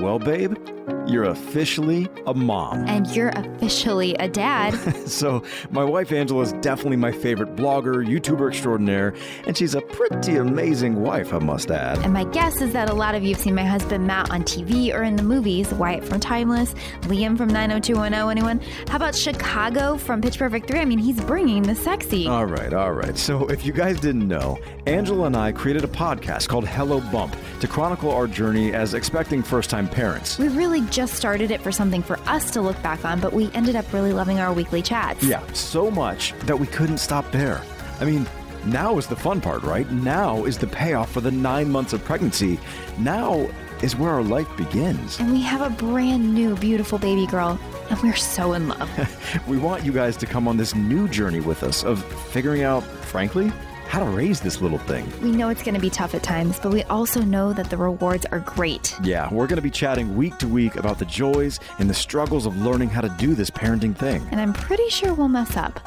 Well, babe, you're officially a mom. And you're officially a dad. so, my wife Angela is definitely my favorite blogger, YouTuber extraordinaire, and she's a pretty amazing wife, I must add. And my guess is that a lot of you have seen my husband Matt on TV or in the movies Wyatt from Timeless, Liam from 90210. Anyone? How about Chicago from Pitch Perfect 3? I mean, he's bringing the sexy. All right, all right. So, if you guys didn't know, Angela and I created a podcast called Hello Bump to chronicle our journey as expecting first time parents. We really just started it for something for us to look back on, but we ended up really loving our weekly chats. Yeah, so much that we couldn't stop there. I mean, now is the fun part, right? Now is the payoff for the nine months of pregnancy. Now is where our life begins. And we have a brand new, beautiful baby girl, and we're so in love. we want you guys to come on this new journey with us of figuring out, frankly, how to raise this little thing. We know it's going to be tough at times, but we also know that the rewards are great. Yeah, we're going to be chatting week to week about the joys and the struggles of learning how to do this parenting thing. And I'm pretty sure we'll mess up.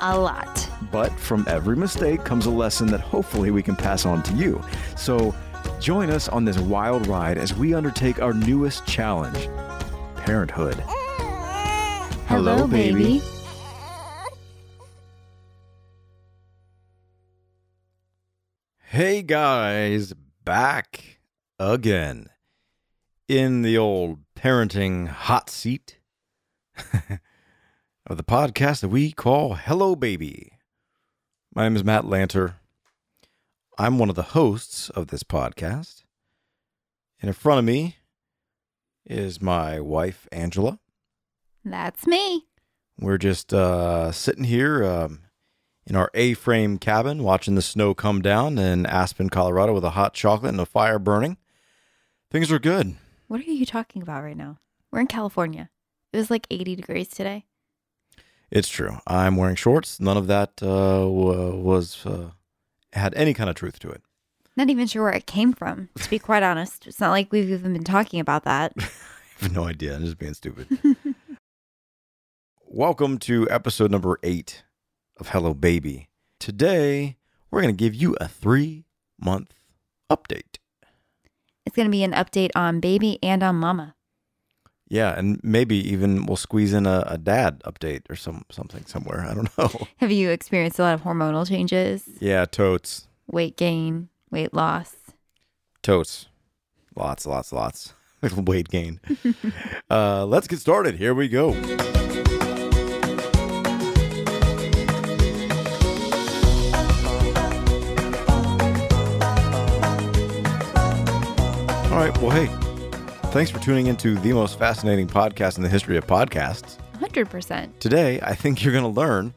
A lot. But from every mistake comes a lesson that hopefully we can pass on to you. So join us on this wild ride as we undertake our newest challenge parenthood. Hello, Hello baby. baby. Hey guys, back again in the old parenting hot seat of the podcast that we call Hello Baby. My name is Matt Lanter. I'm one of the hosts of this podcast. And in front of me is my wife, Angela. That's me. We're just uh, sitting here um, in our A frame cabin watching the snow come down in Aspen, Colorado with a hot chocolate and a fire burning. Things are good. What are you talking about right now? We're in California. It was like 80 degrees today. It's true. I'm wearing shorts. None of that uh, was uh, had any kind of truth to it. Not even sure where it came from, to be quite honest. It's not like we've even been talking about that. I have no idea. I'm just being stupid. Welcome to episode number eight of Hello Baby. Today, we're going to give you a three month update. It's going to be an update on baby and on mama. Yeah, and maybe even we'll squeeze in a, a dad update or some something somewhere. I don't know. Have you experienced a lot of hormonal changes? Yeah, totes. Weight gain, weight loss. Totes. Lots, lots, lots. Of weight gain. uh, let's get started. Here we go. All right. Well, hey, thanks for tuning into the most fascinating podcast in the history of podcasts. 100%. Today, I think you're going to learn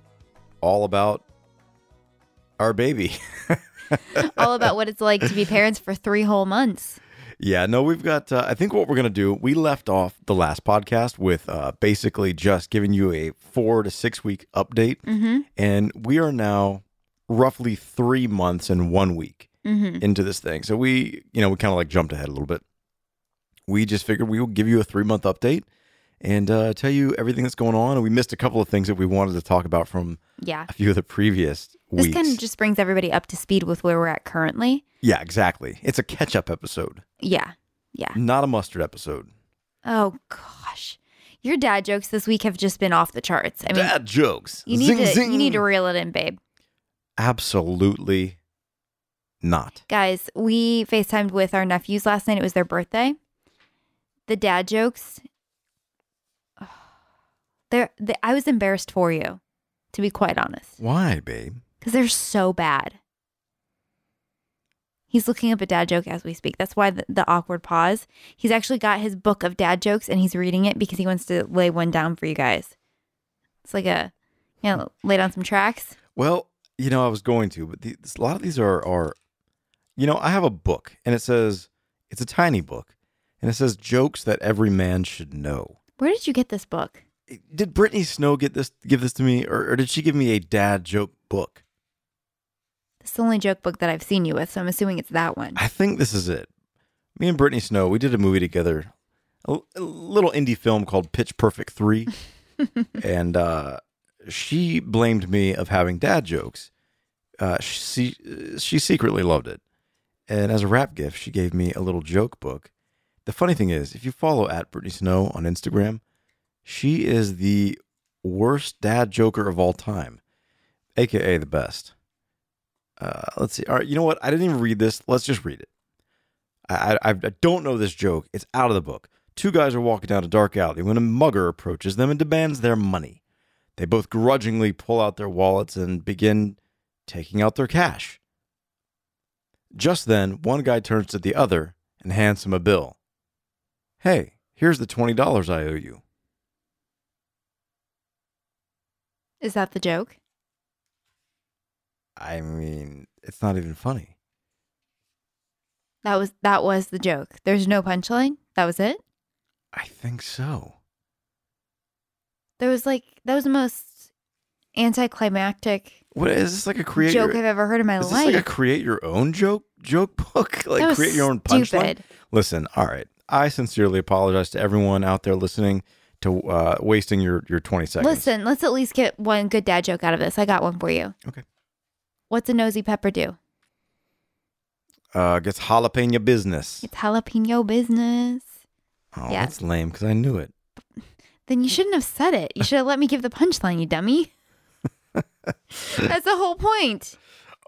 all about our baby. all about what it's like to be parents for three whole months. Yeah, no, we've got, uh, I think what we're going to do, we left off the last podcast with uh, basically just giving you a four to six week update. Mm-hmm. And we are now roughly three months and one week mm-hmm. into this thing. So we, you know, we kind of like jumped ahead a little bit. We just figured we will give you a three month update and uh, tell you everything that's going on. And we missed a couple of things that we wanted to talk about from yeah. a few of the previous this weeks. kind of just brings everybody up to speed with where we're at currently. Yeah, exactly. It's a catch up episode. Yeah. Yeah. Not a mustard episode. Oh gosh. Your dad jokes this week have just been off the charts. I mean, dad jokes. You need zing, to zing. you need to reel it in, babe. Absolutely not. Guys, we FaceTimed with our nephews last night. It was their birthday. The dad jokes. They're, they, I was embarrassed for you, to be quite honest. Why, babe? Because they're so bad. He's looking up a dad joke as we speak. That's why the, the, awkward pause. He's actually got his book of dad jokes and he's reading it because he wants to lay one down for you guys. It's like a, you know, lay down some tracks. Well, you know, I was going to, but the, a lot of these are are you know, I have a book and it says, it's a tiny book and it says jokes that every man should know. Where did you get this book? Did Brittany Snow get this, give this to me or, or did she give me a dad joke book? It's the only joke book that I've seen you with, so I'm assuming it's that one. I think this is it. Me and Brittany Snow, we did a movie together, a, a little indie film called Pitch Perfect 3. and uh, she blamed me of having dad jokes. Uh, she she secretly loved it. And as a wrap gift, she gave me a little joke book. The funny thing is, if you follow at Brittany Snow on Instagram, she is the worst dad joker of all time, aka the best. Uh, let's see. All right, you know what? I didn't even read this. Let's just read it. I, I, I don't know this joke. It's out of the book. Two guys are walking down a dark alley when a mugger approaches them and demands their money. They both grudgingly pull out their wallets and begin taking out their cash. Just then, one guy turns to the other and hands him a bill. Hey, here's the $20 I owe you. Is that the joke? I mean, it's not even funny. That was that was the joke. There's no punchline. That was it. I think so. There was like that was the most anticlimactic What is this like a create joke your, I've ever heard in my is this life. like a create your own joke joke book? like create your own punchline? Listen, all right. I sincerely apologize to everyone out there listening to uh, wasting your your 20 seconds. Listen, let's at least get one good dad joke out of this. I got one for you. Okay. What's a nosy pepper do? Uh, gets jalapeno business. It's jalapeno business. Oh, yeah. that's lame because I knew it. Then you shouldn't have said it. You should have let me give the punchline, you dummy. That's the whole point.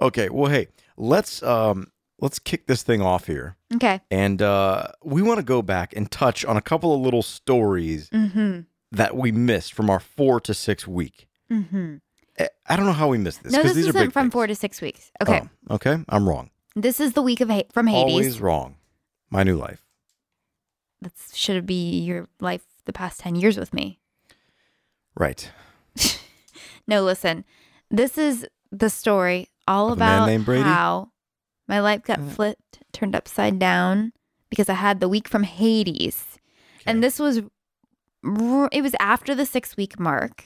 Okay, well, hey, let's um let's kick this thing off here, Okay. and uh, we want to go back and touch on a couple of little stories Mm-hmm. that we missed from our four to six week. Mm-hmm. Eh, I don't know how we missed this No, because this these isn't from things. four to six weeks. Okay. Oh, okay, I'm wrong. This is the week of ha- from Hades. Always wrong. My new life. That should be your life the past 10 years with me. Right. No, listen. This is the story all Of a man about named Brady? how my life got Uh. flipped, turned upside down because I had the week from Hades. And this was it was after the 6 week mark.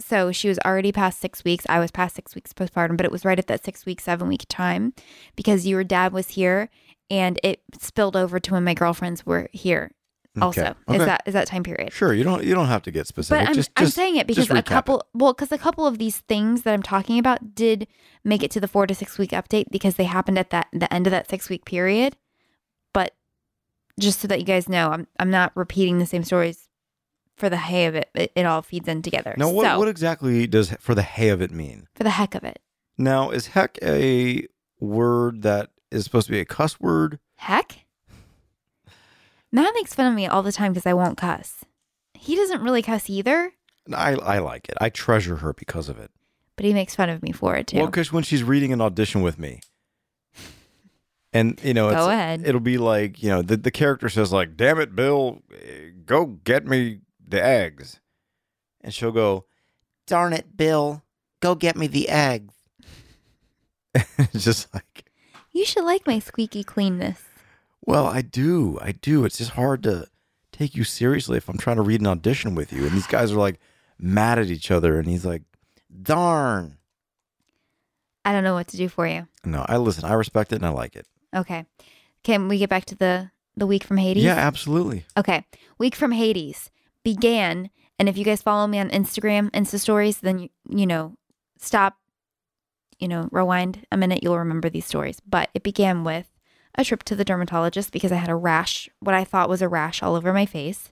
So she was already past 6 weeks. I was past 6 weeks postpartum, but it was right at that 6 week, 7 week time because your dad was here and it spilled over to when my girlfriends were here. Also, Okay. is that is that time period? Sure, you don't you don't have to get specific. But I'm, just, I'm just saying it because a couple, well, because a couple of these things that I'm talking about did make it to the four to six week update because they happened at that the end of that six week period. But just so that you guys know, I'm I'm not repeating the same stories for the hay of it. It, it all feeds in together. Now, what so, what exactly does for the hay of it mean? for the heck of it, Now, is heck a word that is supposed to be a cuss word? heck. Matt makes fun of me all the time because I won't cuss. He doesn't really cuss either, I I like it. I treasure her because of it. but he makes fun of me for it too. Well, because when she's reading an audition with me, and you know, Go ahead. it'll be like you know the the character says like, "Damn it, Bill, go get me the eggs," and she'll go, "Darn it, Bill, go get me the eggs." it's just like, you should like my squeaky cleanness. Well, I do, I do. It's just hard to take you seriously if I'm trying to read an audition with you, and these guys are like mad at each other, and he's like, "Darn." I don't know what to do for you. No, I listen. I respect it and I like it. Okay. Can we get back to the the week from Hades? Yeah, absolutely. Okay. Week from Hades began, and if you guys follow me on Instagram, Insta stories, then you, you know, stop, you know, rewind a minute, you'll remember these stories. But it began with a trip to the dermatologist because I had a rash, what I thought was a rash all over my face.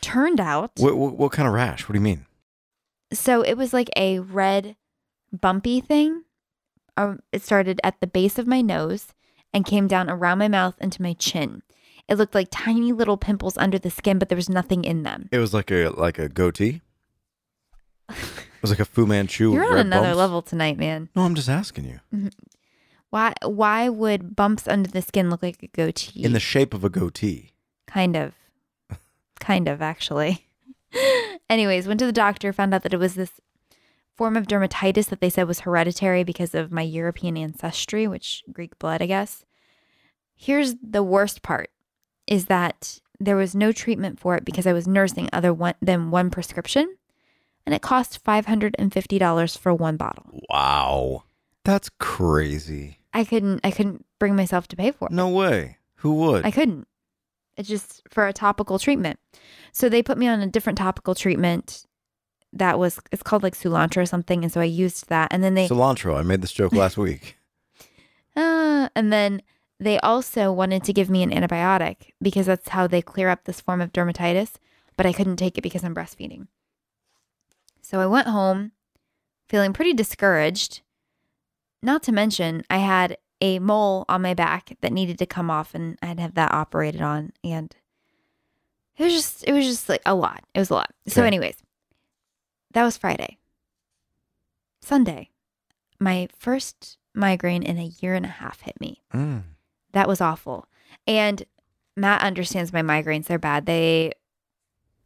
Turned out, What, what what kind of rash? What do you mean? so it was like a red bumpy thing. Um, it started at the base of my nose and came down around my mouth into my chin. It looked like tiny little pimples under the skin, but there was nothing in them. It was like a like a goatee. It was like a Fu Manchu. You're on another bumps. level tonight, man. No, I'm just asking you. Why why would bumps under the skin look like a goatee? In the shape of a goatee. kind of. kind of actually. Anyways, went to the doctor, found out that it was this form of dermatitis that they said was hereditary because of my European ancestry, which Greek blood, I guess. Here's the worst part is that there was no treatment for it because I was nursing other one, than one prescription and it cost $550 for one bottle. Wow, that's crazy. I couldn't I couldn't bring myself to pay for it. No way. Who would? I couldn't. It's just for a topical treatment. So they put me on a different topical treatment that was it's called like cilantro or something, and so I used that. And then they Cilantro. I made this joke last week. uh, and then They also wanted to give me an antibiotic because that's how they clear up this form of dermatitis, but I couldn't take it because I'm breastfeeding. So I went home feeling pretty discouraged. Not to mention, I had a mole on my back that needed to come off and I'd have that operated on and it was just it was just like a lot. It was a lot. So anyways, that was Friday. Sunday, my first migraine in a year and a half hit me. Mm. That was awful. And Matt understands my migraines. They're bad. They,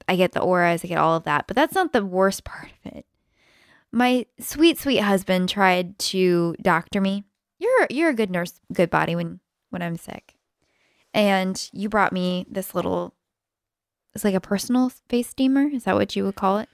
I get the auras, I get all of that, but that's not the worst part of it. My sweet, sweet husband tried to doctor me. You're you're a good nurse, good body when when I'm sick, and you brought me this little. It's like a personal face steamer. Is that what you would call it?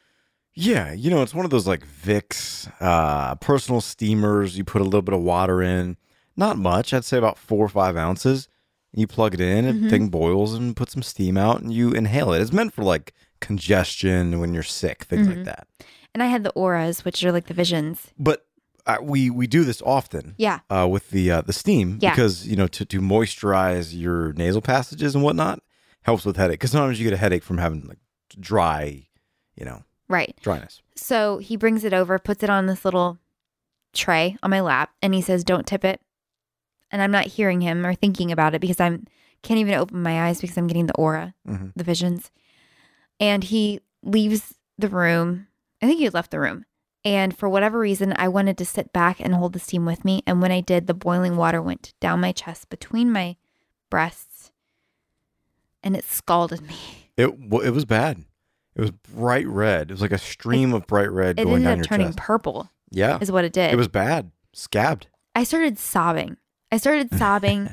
Yeah, you know, it's one of those like Vicks uh, personal steamers. You put a little bit of water in, not much. I'd say about four or five ounces. You plug it in, and Mhm. thing boils and put some steam out, and you inhale it. It's meant for like congestion when you're sick, things Mhm. like that. And I had the auras, which are like the visions. But uh, we we do this often Yeah. uh, with the uh, the steam Yeah. because you know to to moisturize your nasal passages and whatnot helps with headache. Because sometimes you get a headache from having like dry, you know, Right. dryness. So he brings it over, puts it on this little tray on my lap, and he says, "Don't tip it." And I'm not hearing him or thinking about it because I'm can't even open my eyes because I'm getting the aura, hmm the visions. And he leaves the room. I think he had left the room. And for whatever reason, I wanted to sit back and hold the steam with me. And when I did, the boiling water went down my chest between my breasts, and it scalded me. It it was bad. It was bright red. It was like a stream of bright red It going ended down up turning chest. purple, yeah, is what it did. it was bad. Scabbed. I started sobbing. I started sobbing.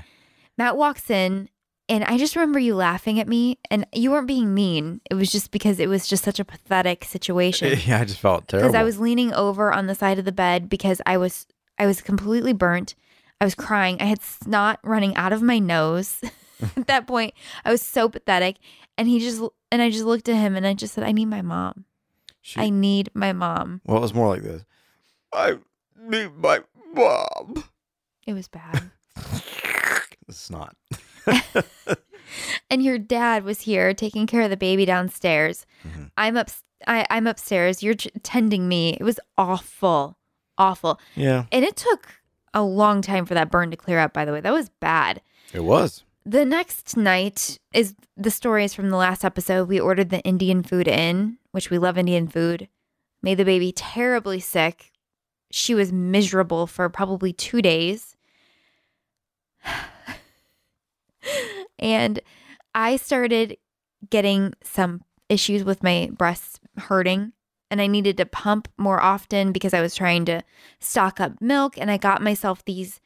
Matt walks in, and I just remember you laughing at me, and you weren't being mean. It was just because it was just such a pathetic situation. Yeah, I just felt terrible. Because I was leaning over on the side of the bed because I was I was completely burnt. I was crying. I had snot running out of my nose. at that point, I was so pathetic, and he just and I just looked at him and I just said, "I need my mom. She- I need my mom." well, it was more like this. I need my mom. It was bad. It's not. and your dad was here taking care of the baby downstairs. Mhm. I'm up. I, I'm upstairs. You're tending me. It was awful, awful, Yeah, and it took a long time for that burn to clear up. By the way, that was bad. it was. The next night is the story is from the last episode. We ordered the Indian food in, which we love Indian food. Made the baby terribly sick. She was miserable for probably two days. and I started getting some issues with my breasts hurting. And I needed to pump more often because I was trying to stock up milk. And I got myself these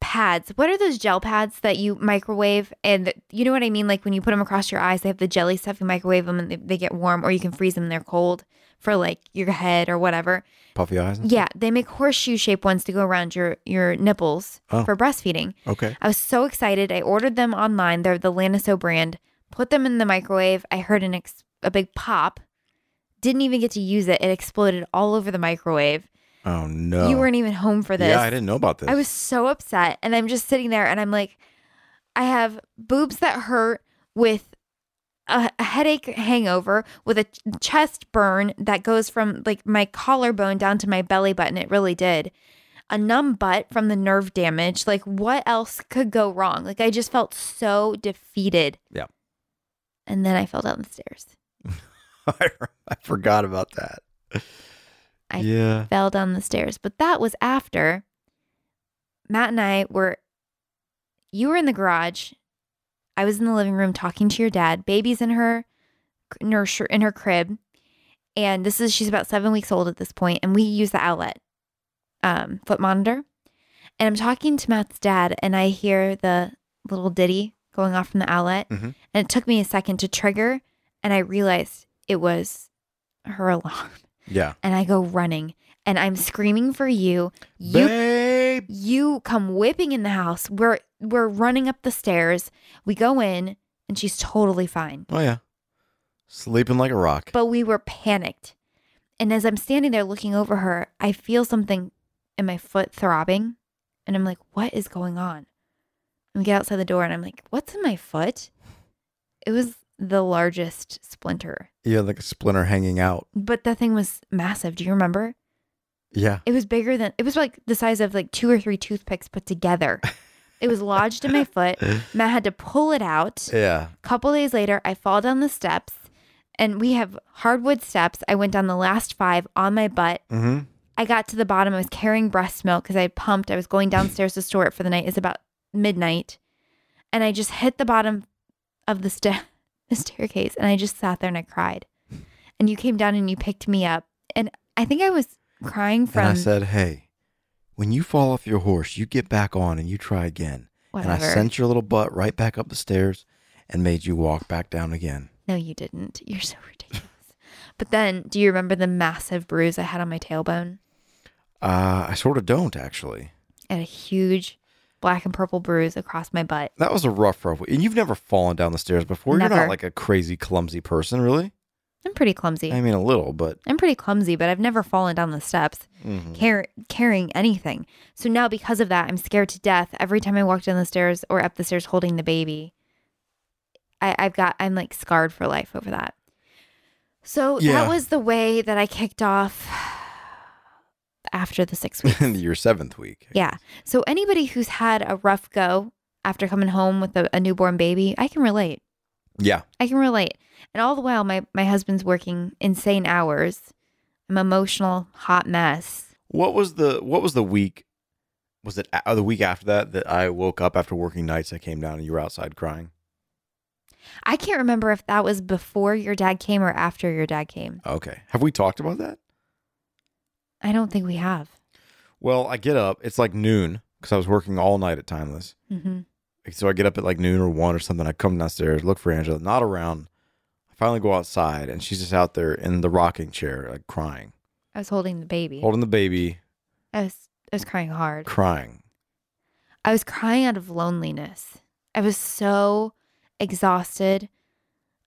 pads. What are those gel pads that you microwave? And you know what I mean? Like when you put them across your eyes, they have the jelly stuff. You microwave them and they, they get warm, or you can freeze them and they're cold for like your head or whatever. Puffy eyes. Yeah, they make horseshoe shaped ones to go around your your nipples Oh. for breastfeeding. Okay. I was so excited. I ordered them online. They're the Lansinoh brand. Put them in the microwave. I heard an ex- a big pop. Didn't even get to use it. It exploded all over the microwave. Oh no. You weren't even home for this. Yeah, I didn't know about this. I was so upset. And I'm just sitting there and I'm like, I have boobs that hurt with a, a headache hangover, with a ch- chest burn that goes from like my collarbone down to my belly button. It really did. A numb butt from the nerve damage. Like, what else could go wrong? Like, I just felt so defeated. Yeah. And then I fell down the stairs. I forgot about that. I yeah. fell down the stairs. But that was after Matt and I were, you were in the garage. I was in the living room talking to your dad. Baby's in her nurse in her crib. And this is, she's about seven weeks old at this point, And we use the Owlet um, foot monitor. And I'm talking to Matt's dad, and I hear the little ditty going off from the Owlet. Mhm. And it took me a second to trigger. And I realized it was her alarm Yeah. and I go running and I'm screaming for you. You Babe. you come whipping in the house. We're we're running up the stairs. We go in and she's totally fine. Oh yeah. Sleeping like a rock. But we were panicked. And as I'm standing there looking over her, I feel something in my foot throbbing and I'm like, "What is going on?" And we get outside the door and I'm like, what's in my foot? It was the largest splinter, Yeah, like a splinter hanging out. but the thing was massive. Do you remember? Yeah. It was bigger than, it was like the size of like two or three toothpicks put together. It was lodged in my foot. Matt had to pull it out. Yeah. couple days later, I fall down the steps and we have hardwood steps. I went down the last five on my butt. Mm-hmm. I got to the bottom. I was carrying breast milk because I pumped. I was going downstairs to store it for the night. It's about midnight. And I just hit the bottom of the, sta- the staircase and I just sat there and I cried. And you came down and you picked me up. And I think I was crying from. And I said, hey, when you fall off your horse, you get back on and you try again. whatever. And I sent your little butt right back up the stairs and made you walk back down again. no, you didn't. You're so ridiculous. but then, do you remember the massive bruise I had on my tailbone? Uh, I sort of don't actually. I had a huge black and purple bruise across my butt. That was a rough, rough. And you've never fallen down the stairs before. You're not like a crazy, clumsy person, really. I'm pretty clumsy. I mean, a little, but I'm pretty clumsy, but I've never fallen down the steps mhm. car- carrying anything. So now, because of that, I'm scared to death every time I walk down the stairs or up the stairs holding the baby. I- I've got, I'm like scarred for life over that. So Yeah. that was the way that I kicked off after the six weeks. your seventh week. Yeah. So anybody who's had a rough go after coming home with a, a newborn baby, I can relate. Yeah. I can relate. And all the while, my, my husband's working insane hours. I'm emotional, hot mess. What was the What was the week? Was it a- the week after that that I woke up after working nights? I came down and you were outside crying. I can't remember if that was before your dad came or after your dad came. Okay. Have we talked about that? I don't think we have. Well, I get up. It's like noon because I was working all night at Timeless. hmm So I get up at like noon or one or something. I come downstairs, look for Angela, not around. I finally go outside, and she's just out there in the rocking chair, like crying, I was holding the baby. holding the baby, I was I was crying hard. crying. I was crying out of loneliness. I was so exhausted.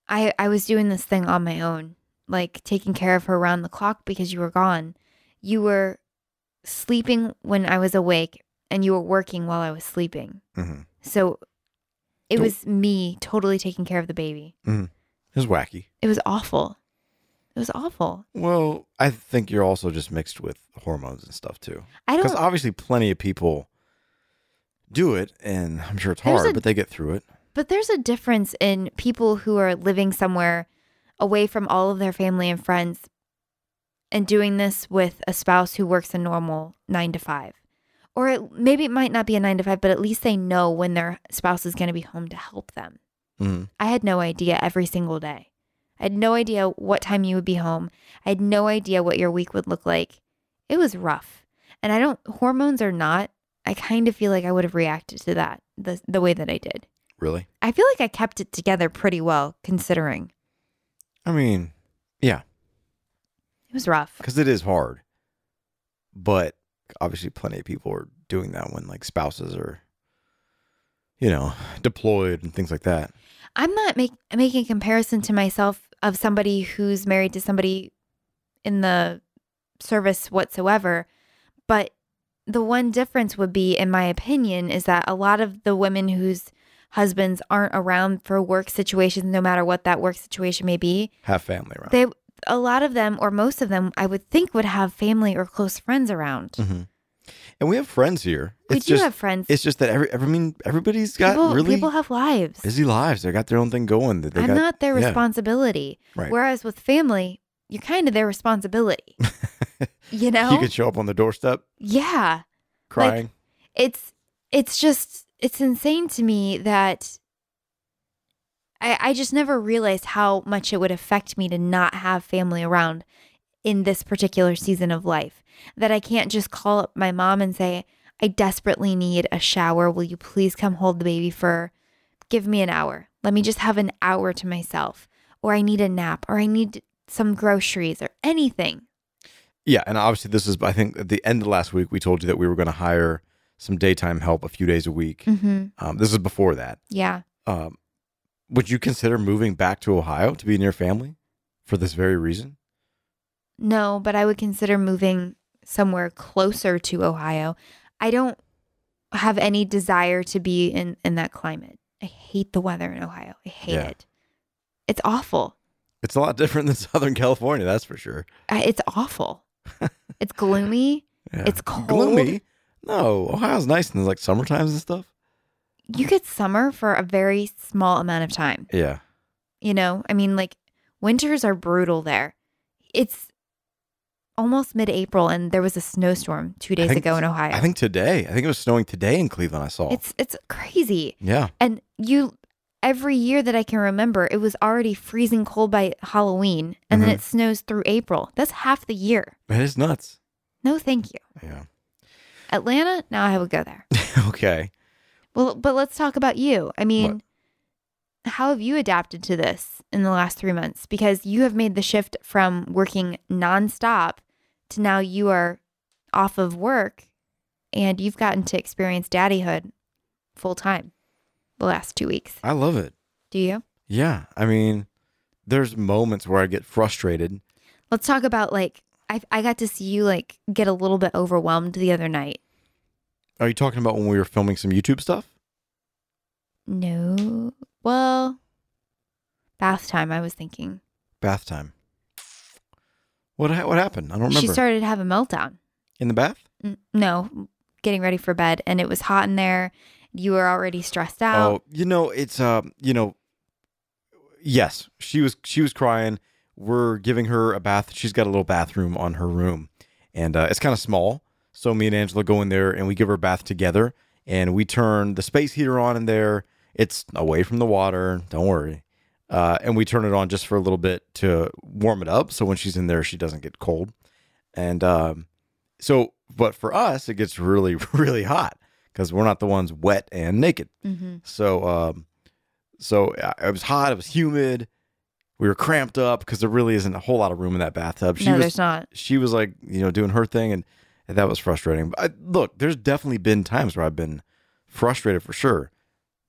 I I was doing this thing on my own, like taking care of her around the clock because you were gone. You were sleeping when I was awake and you were working while I was sleeping. hmm So it was me totally taking care of the baby. Mm-hmm. It was wacky. It was awful. It was awful. Well, I think you're also just mixed with hormones and stuff too. I don't because obviously, plenty of people do it, and I'm sure it's There's hard, a- but they get through it. But there's a difference in people who are living somewhere away from all of their family and friends and doing this with a spouse who works a normal nine to five. Or it, maybe it might not be a nine to five, but at least they know when their spouse is going to be home to help them. Mhm. I had no idea every single day. I had no idea what time you would be home. I had no idea what your week would look like. It was rough. And I don't, hormones or not, I kind of feel like I would have reacted to that the, the way that I did. Really? I feel like I kept it together pretty well considering I mean, yeah, it was rough. because it is hard. But obviously, plenty of people are doing that when like spouses are, you know, deployed and things like that. I'm not make, making a comparison to myself of somebody who's married to somebody in the service whatsoever, but the one difference would be, in my opinion, is that a lot of the women whose husbands aren't around for work situations, no matter what that work situation may be, Have family around. they a lot of them or most of them, I would think, would have family or close friends around. hmm And we have friends here. We It's do just, have friends. It's just that every, every I mean, everybody's got people, really people have lives. busy lives. They got their own thing going. That they I'm got, not their yeah. responsibility. Right. Whereas with family, you're kind of their responsibility. you know? You could show up on the doorstep yeah. crying. It's it's just it's insane to me that I I just never realized how much it would affect me to not have family around in this particular season of life. That I can't just call up my mom and say, I desperately need a shower. Will you please come hold the baby for give me an hour? Let me just have an hour to myself. Or I need a nap or I need some groceries or anything. yeah, and obviously this is. I think at the end of last week we told you that we were going to hire some daytime help a few days a week. Mm-hmm. Um, this is before that. Yeah. Um, would you consider moving back to Ohio to be near family for this very reason? No, but I would consider moving somewhere closer to Ohio. I don't have any desire to be in in that climate. I hate the weather in Ohio. I hate Yeah. it. It's awful. It's a lot different than Southern California, that's for sure. I- It's awful. it's gloomy. Yeah. It's cold. gloomy. No, Ohio's nice in like summer times and stuff. You get summer for a very small amount of time. Yeah. You know, I mean, like winters are brutal there. It's almost mid April and there was a snowstorm two days think ago in Ohio. I think today. I think it was snowing today in Cleveland. I saw. it's it's crazy. yeah. And you every year that I can remember, it was already freezing cold by Halloween and then Mhm. it snows through April. That's half the year. It is nuts. No, thank you. Yeah. Atlanta, now I would go there. okay. Well, but let's talk about you. I mean, how have you adapted to this in the last three months? Because you have made the shift from working nonstop to now you are off of work and you've gotten to experience daddyhood full time the last two weeks. I love it. Do you? Yeah. I mean, there's moments where I get frustrated. Let's talk about like, I, I got to see you like get a little bit overwhelmed the other night. Are you talking about when we were filming some YouTube stuff? No. Well, bath time, I was thinking. Bath time. What ha- what happened? I don't remember. She started to have a meltdown. in the bath? N- No, getting ready for bed, and it was hot in there. You were already stressed out. Oh, you know, it's uh, you know, yes, she was she was crying. We're giving her a bath. She's got a little bathroom on her room, and uh, it's kind of small. So me and Angela go in there and we give her a bath together, and we turn the space heater on in there. It's away from the water. Don't worry. Uh, and we turn it on just for a little bit to warm it up, so when she's in there, she doesn't get cold. And um, so, but for us, it gets really, really hot because we're not the ones wet and naked. hmm So, um, so uh, it was hot. It was humid. We were cramped up because there really isn't a whole lot of room in that bathtub. She no, was, there's not. she was like, you know, doing her thing, and that was frustrating. But I, look, there's definitely been times where I've been frustrated for sure.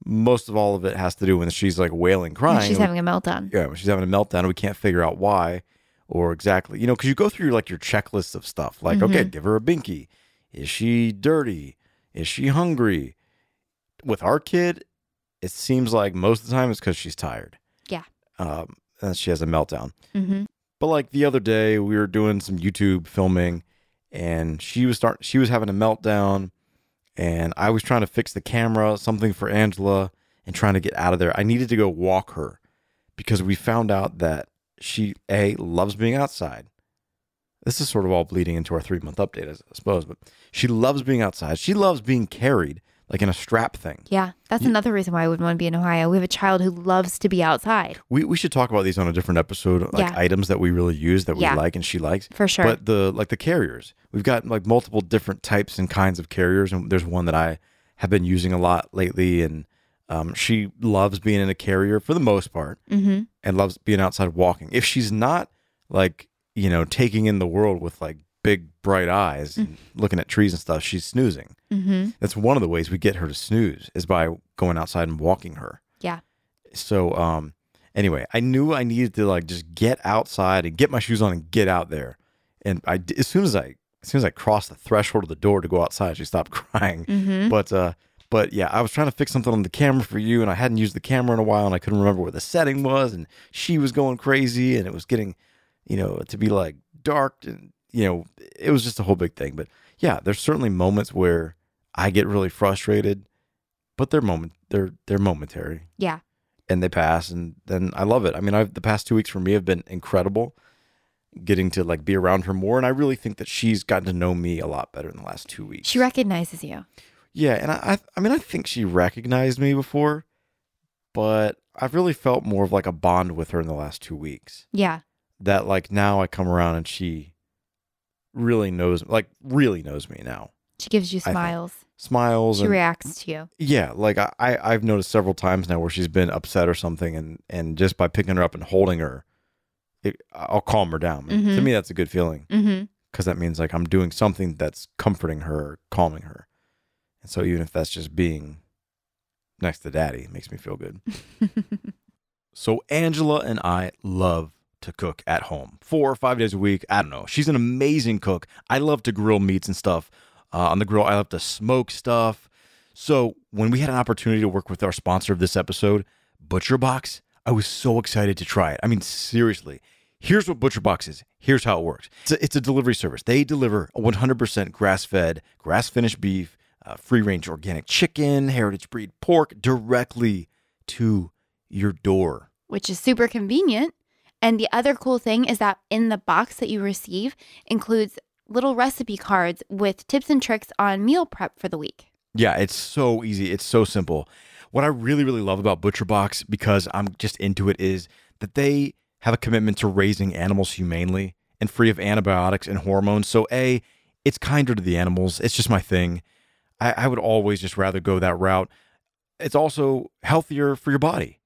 Most of all of it has to do when she's like wailing, crying. She's having a meltdown. yeah, when she's having a meltdown, we can't figure out why or exactly, you know, because you go through like your checklist of stuff. Like, okay, Mhm. give her a binky. Is she dirty? Is she hungry? With our kid, it seems like most of the time it's because she's tired. Yeah. Um, and she has a meltdown. hmm But like the other day, we were doing some YouTube filming, and she was start. She was having a meltdown, and I was trying to fix the camera, something for Angela, and trying to get out of there. I needed to go walk her because we found out that she a loves being outside. This is sort of all bleeding into our three month update, I suppose. But she loves being outside. She loves being carried like in a strap thing. Yeah, that's You- another reason why I wouldn't want to be in Ohio. We have a child who loves to be outside We we should talk about these on a different episode, like Yeah. items that we really use that we Yeah. like and she likes. for sure. But the like the carriers, we've got like multiple different types and kinds of carriers, and there's one that I have been using a lot lately, and um, she loves being in a carrier for the most part, hmm and loves being outside walking. If she's not like you know taking in the world with like big bright eyes and looking at trees and stuff, she's snoozing. hmm That's one of the ways we get her to snooze is by going outside and walking her. Yeah. So um anyway, I knew I needed to like just get outside and get my shoes on and get out there. And I as soon as I as soon as I crossed the threshold of the door to go outside, she stopped crying. hmm But uh but yeah, I was trying to fix something on the camera for you and I hadn't used the camera in a while and I couldn't remember where the setting was and she was going crazy and it was getting you know to be like dark and you know it was just a whole big thing. But yeah, there's certainly moments where I get really frustrated, but they're moment they're they're momentary Yeah. and they pass and then I love it. I mean, I've the past 2 weeks for me have been incredible getting to like be around her more and I really think that she's gotten to know me a lot better in the last 2 weeks. She recognizes you. Yeah, and I, I I mean I think she recognized me before, but I've really felt more of like a bond with her in the last 2 weeks. Yeah. That like now I come around and she really knows like really knows me now. She gives you smiles. Smiles She and reacts to you. yeah, like I, I I've noticed several times now where she's been upset or something, and and just by picking her up and holding her, it, I'll calm her down. And To mm-hmm. me, that's a good feeling mm-hmm. because that means like I'm doing something that's comforting her, calming her, and so even if that's just being next to daddy, it makes me feel good. So Angela and I love to cook at home four or five days a week. I don't know. She's an amazing cook. I love to grill meats and stuff uh, on the grill. I love to smoke stuff. So, when we had an opportunity to work with our sponsor of this episode, ButcherBox, I was so excited to try it. I mean, seriously. Here's what ButcherBox is. Here's how it works. It's a, it's a delivery service. They deliver 100% grass-fed, grass-finished beef, uh, free-range organic chicken, heritage breed pork directly to your door. which is super convenient. And the other cool thing is that in the box that you receive includes little recipe cards with tips and tricks on meal prep for the week. Yeah, it's so easy. It's so simple. What I really, really love about ButcherBox, because I'm just into it, is that they have a commitment to raising animals humanely and free of antibiotics and hormones. So, A, it's kinder to the animals. It's just my thing. I, I would always just rather go that route. It's also healthier for your body.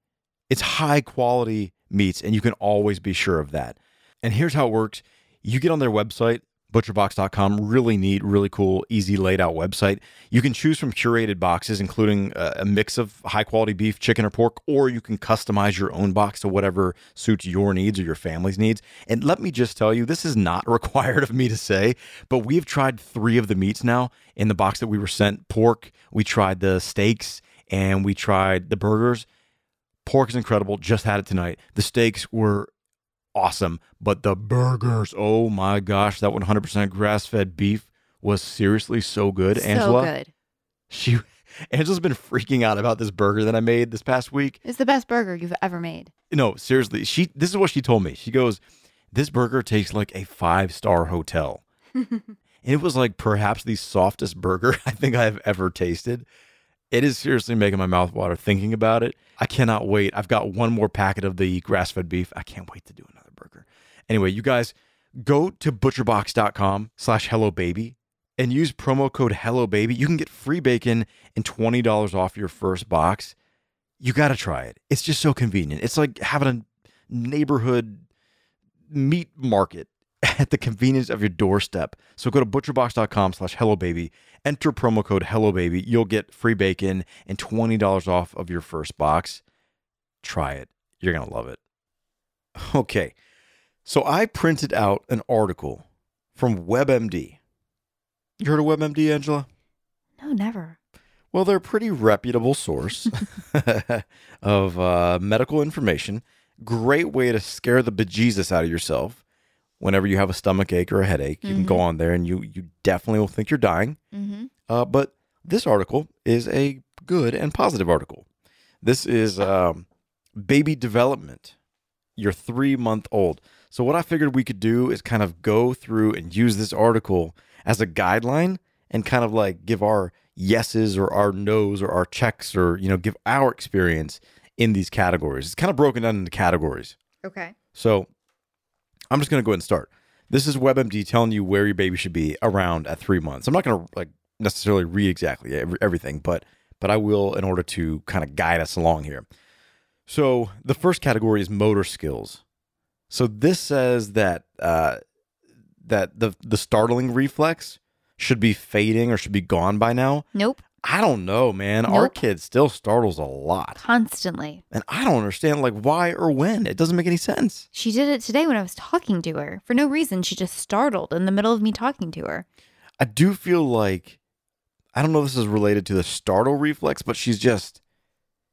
It's high quality meats, and you can always be sure of that. And here's how it works you get on their website, butcherbox.com, really neat, really cool, easy laid out website. You can choose from curated boxes, including a, a mix of high quality beef, chicken, or pork, or you can customize your own box to whatever suits your needs or your family's needs. And let me just tell you, this is not required of me to say, but we've tried three of the meats now in the box that we were sent pork, we tried the steaks, and we tried the burgers. Pork is incredible. Just had it tonight. The steaks were awesome, but the burgers, oh my gosh, that 100% grass-fed beef was seriously so good. Angela, So good. she Angela's been freaking out about this burger that I made this past week. It's the best burger you've ever made. No, seriously, she this is what she told me. She goes, "This burger tastes like a five-star hotel." and it was like perhaps the softest burger I think I've ever tasted. It is seriously making my mouth water thinking about it. I cannot wait. I've got one more packet of the grass-fed beef. I can't wait to do another burger. Anyway, you guys go to butcherbox.com slash hello baby and use promo code hello baby. You can get free bacon and $20 off your first box. You got to try it. It's just so convenient. It's like having a neighborhood meat market at the convenience of your doorstep. So go to butcherbox.com slash hello baby, enter promo code hello baby. You'll get free bacon and $20 off of your first box. Try it. You're going to love it. Okay. So I printed out an article from WebMD. You heard of WebMD, Angela? No, never. Well, they're a pretty reputable source of uh, medical information. Great way to scare the bejesus out of yourself whenever you have a stomach ache or a headache. You can go on there and you you definitely will think you're dying. Mm-hmm. Uh, but this article is a good and positive article. This is um, baby development. You're three month old. So what I figured we could do is kind of go through and use this article as a guideline and kind of like give our yeses or our nos or our checks or you know give our experience in these categories. It's kind of broken down into categories. Okay. So I'm just going to go ahead and start. This is WebMD telling you where your baby should be around at three months. I'm not going to like necessarily read exactly everything, but but I will in order to kind of guide us along here. So the first category is motor skills. So this says that uh, that the the startling reflex should be fading or should be gone by now. Nope. I don't know, man. Our kid still startles a lot, Constantly. and I don't understand like why or when. It doesn't make any sense. She did it today when I was talking to her. For no reason, she just startled in the middle of me talking to her. I do feel like I don't know if this is related to the startle reflex, but she's just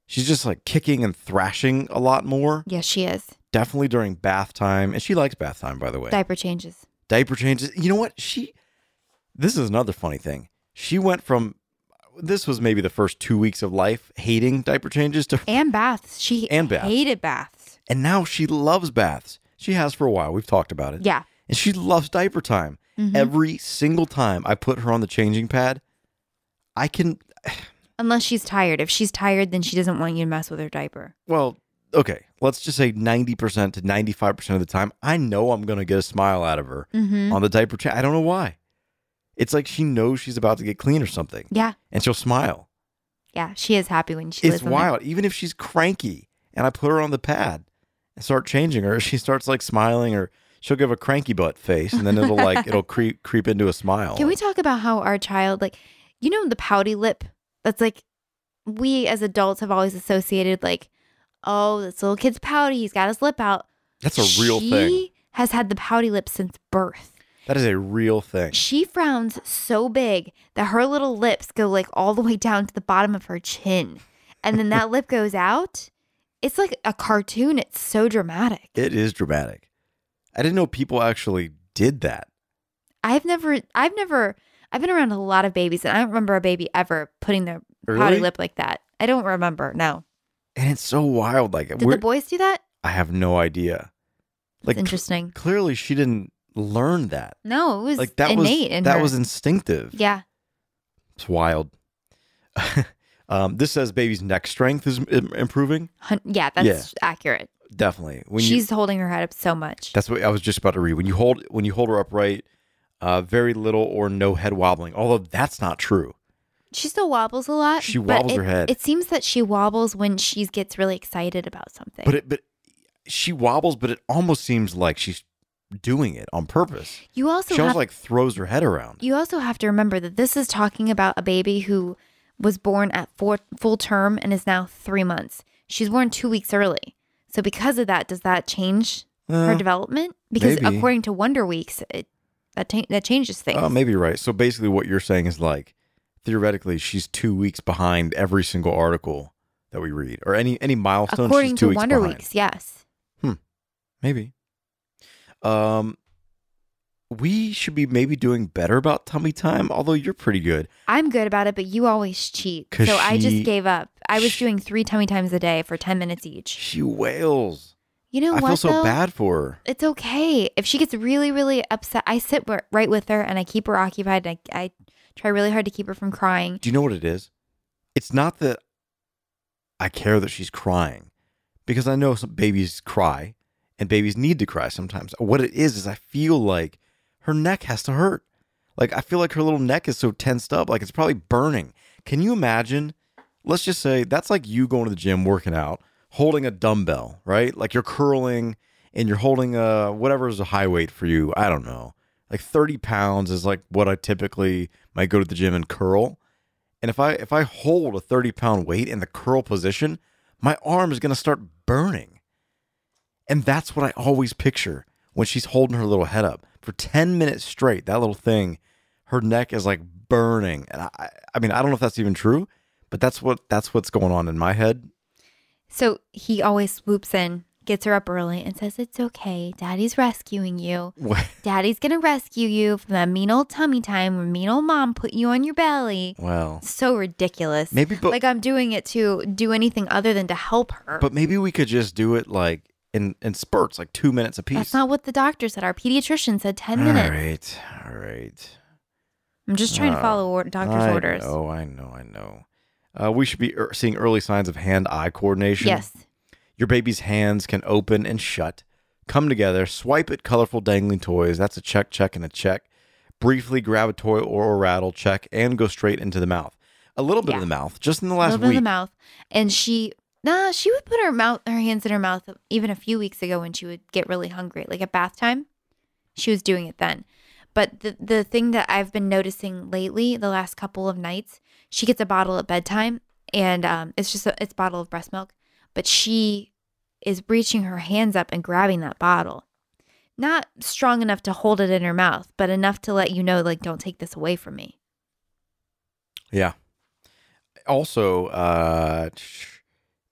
she's just like kicking and thrashing a lot more. Yes, she is. Definitely during bath time, and she likes bath time, by the way. Diaper changes. Diaper changes. You know what? She. This is another funny thing. She went from this was maybe the first two weeks of life hating diaper changes to, And baths. She And baths. hated baths. and now she loves baths. She has for a while. We've talked about it. Yeah. and she loves diaper time. Mhm. Every single time I put her on the changing pad, I can Unless she's tired. If she's tired, then she doesn't want you to mess with her diaper. Well, okay, let's just say 90% to 95% of the time, I know I'm going to get a smile out of her Mm-hmm. on the diaper change. I don't know why. It's like she knows she's about to get clean or something, Yeah. and she'll smile. Yeah. She is happy when she it's lives on the- wild. Even if she's cranky and I put her on the pad and start changing her, she starts like smiling or she'll give a cranky butt face and then it'll like, it'll creep, creep into a smile. Can we talk about how our child, like, you know, the pouty lip? That's like, we as adults have always associated, like, oh, this little kid's pouty. He's got his lip out. That's a real she thing. has had the pouty lip since birth. That is a real thing. She frowns so big that her little lips go like all the way down to the bottom of her chin. And then that lip goes out. It's like a cartoon. It's so dramatic. It is dramatic. I didn't know people actually did that. I've never, I've never, I've been around a lot of babies and I don't remember a baby ever putting their potty Really? lip like that. I don't remember. No. And it's so wild. Like, Did the boys do that? I have no idea. That's Like, cl- interesting. clearly she didn't learn that. No, it was Like, that innate was, in that her. was instinctive. yeah. It's wild. um, this says baby's neck strength is improving. Yeah, that's accurate. Definitely. When you, She's holding her head up so much. That's what I was just about to read. When you hold when you hold her upright, uh, very little or no head wobbling. Although that's not true. She still wobbles a lot. She wobbles it- her head. It seems that she wobbles when she gets really excited about something. But it but she wobbles, but it almost seems like she's doing it on purpose. you also she have almost like throws her head around. you also have to remember that this is talking about a baby who was born at four, full term and is now three months. She's born two weeks early. So because of that, does that change her Uh, development? Because maybe. according to Wonder Weeks, it that ta- that changes things. Oh, maybe you're right. So basically, what you're saying is like theoretically, she's two weeks behind every single article that we read, or any any milestone. according she's two to weeks Wonder behind. Weeks, yes. Hmm. Maybe. Um, we should be maybe doing better about tummy time. Although you're pretty good. I'm good about it, but you always cheat. So I just gave up. I was sh- doing three tummy times a day for 10 minutes each. She wails. You know I what? feel so though? bad for her. It's okay. If she gets really, really upset, I sit right with her and I keep her occupied. I, I try really hard to keep her from crying. Do you know what it is? It's not that I care that she's crying, because I know some babies cry, and babies need to cry sometimes. What it is is I feel like her neck has to hurt. Like I feel like her little neck is so tensed up, like it's probably burning. Can you imagine? Let's just say that's like you going to the gym, working out, holding a dumbbell, right? Like you're curling and you're holding a whatever is a high weight for you. I don't know. Like 30 pounds is like what I typically might go to the gym and curl. And if I if I hold a 30 pound weight in the curl position, my arm is gonna start burning. And that's what I always picture when she's holding her little head up for 10 minutes straight. That little thing, her neck is like burning. And I I mean, I don't know if that's even true, but that's what that's what's going on in my head. So he always swoops in, gets her up early, and says, It's okay. Daddy's rescuing you. What? Daddy's going to rescue you from that mean old tummy time where mean old mom put you on your belly. well, So ridiculous. maybe but like I'm doing it to do anything other than to help her. but maybe we could just do it like in in spurts, like 2 minutes apiece. That's not what the doctor said. Our pediatrician said 10 minutes. All right, all right. I'm just trying to Uh, follow or- doctor's I orders. Oh, I know, I know. Uh, we should be er- seeing early signs of hand-eye coordination. Yes. Your baby's hands can open and shut, come together, swipe at colorful dangling toys. That's a check, check, and a check. Briefly grab a toy or a rattle, check, and go straight into the mouth. A little bit Yeah. of the mouth, just in the A last little bit week. in the mouth. And she, nah, she would put her mouth, her hands in her mouth even a few weeks ago when she would get really hungry, like at bath time. She was doing it then. But the the thing that I've been noticing lately, the last couple of nights, she gets a bottle at bedtime, and um, it's just a it's a bottle of breast milk, but she is reaching her hands up and grabbing that bottle. Not strong enough to hold it in her mouth, but enough to let you know, like, don't take this away from me. Yeah. Also, uh,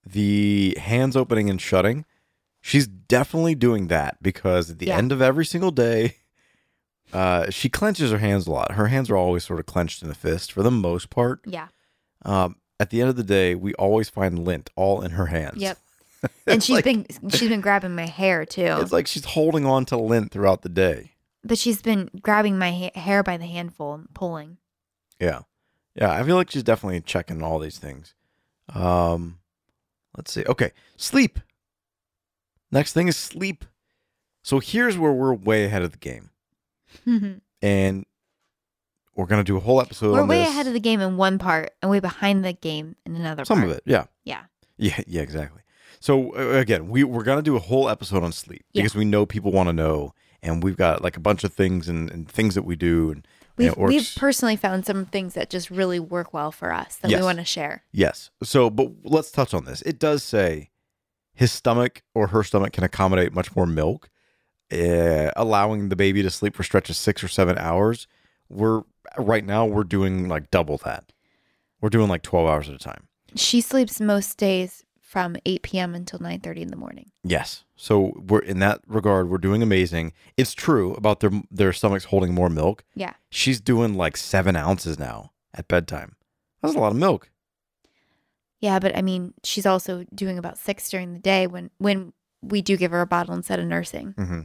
the hands opening and shutting, she's definitely doing that because at the Yeah. end of every single day, uh, she clenches her hands a lot. Her hands are always sort of clenched in a fist for the most part. Yeah. Um, at the end of the day, we always find lint all in her hands. Yep. And she's like- been she's been grabbing my hair too. It's like she's holding on to lint throughout the day. but she's been grabbing my ha- hair by the handful and pulling. Yeah. Yeah. I feel like she's definitely checking all these things. Um, let's see. Okay. Sleep. Next thing is sleep. So here's where we're way ahead of the game. And we're going to do a whole episode. We're way this. ahead of the game in one part and way behind the game in another part. Some part. of it. Yeah. Yeah. Yeah. Yeah, exactly. So uh, again, we, we're going to do a whole episode on sleep Yeah. because we know people want to know. And we've got like a bunch of things and, and things that we do. And We've, we've personally found some things that just really work well for us that Yes. we want to share. Yes. So, but let's touch on this. It does say his stomach or her stomach can accommodate much more milk. uh, allowing the baby to sleep for stretches six or seven hours, we're right now we're doing like double that. We're doing like 12 hours at a time. She sleeps most days from 8 p.m. until 9:30 in the morning. Yes. So we're in that regard, we're doing amazing. It's true about their their stomachs holding more milk. Yeah. She's doing like seven ounces now at bedtime. That's a lot of milk. Yeah, but I mean, she's also doing about six during the day when when we do give her a bottle instead of nursing. hmm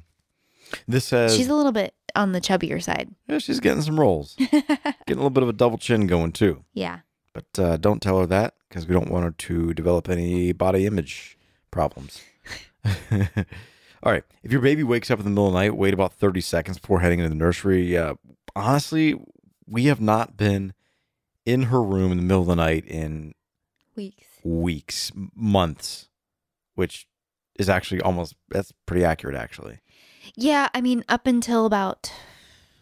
This says she's a little bit on the chubbier side. yeah, she's getting some rolls, getting a little bit of a double chin going too. Yeah. But uh, don't tell her that because we don't want her to develop any body image problems. All right. If your baby wakes up in the middle of the night, wait about 30 seconds before heading into the nursery. Uh, honestly, we have not been in her room in the middle of the night in Weeks. weeks, months, which is actually almost, that's pretty accurate, actually. Yeah, I mean, up until about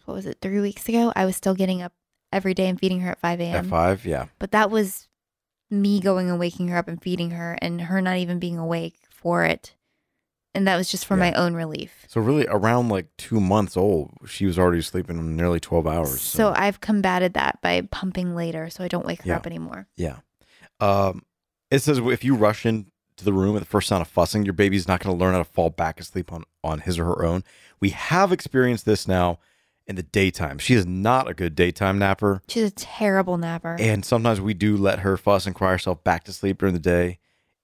what was it, three weeks ago, I was still getting up every day and feeding her at 5 a.m. At five, yeah. But that was me going and waking her up and feeding her and her not even being awake for it. And that was just for Yeah. my own relief. So, really, around like two months old, she was already sleeping nearly 12 hours. So I've combated that by pumping later so I don't wake her Yeah. up anymore. Yeah. Um, it says if you rush into the room at the first sound of fussing, your baby's not going to learn how to fall back asleep on, on his or her own. We have experienced this now in the daytime. She is not a good daytime napper. She's a terrible napper. And sometimes we do let her fuss and cry herself back to sleep during the day.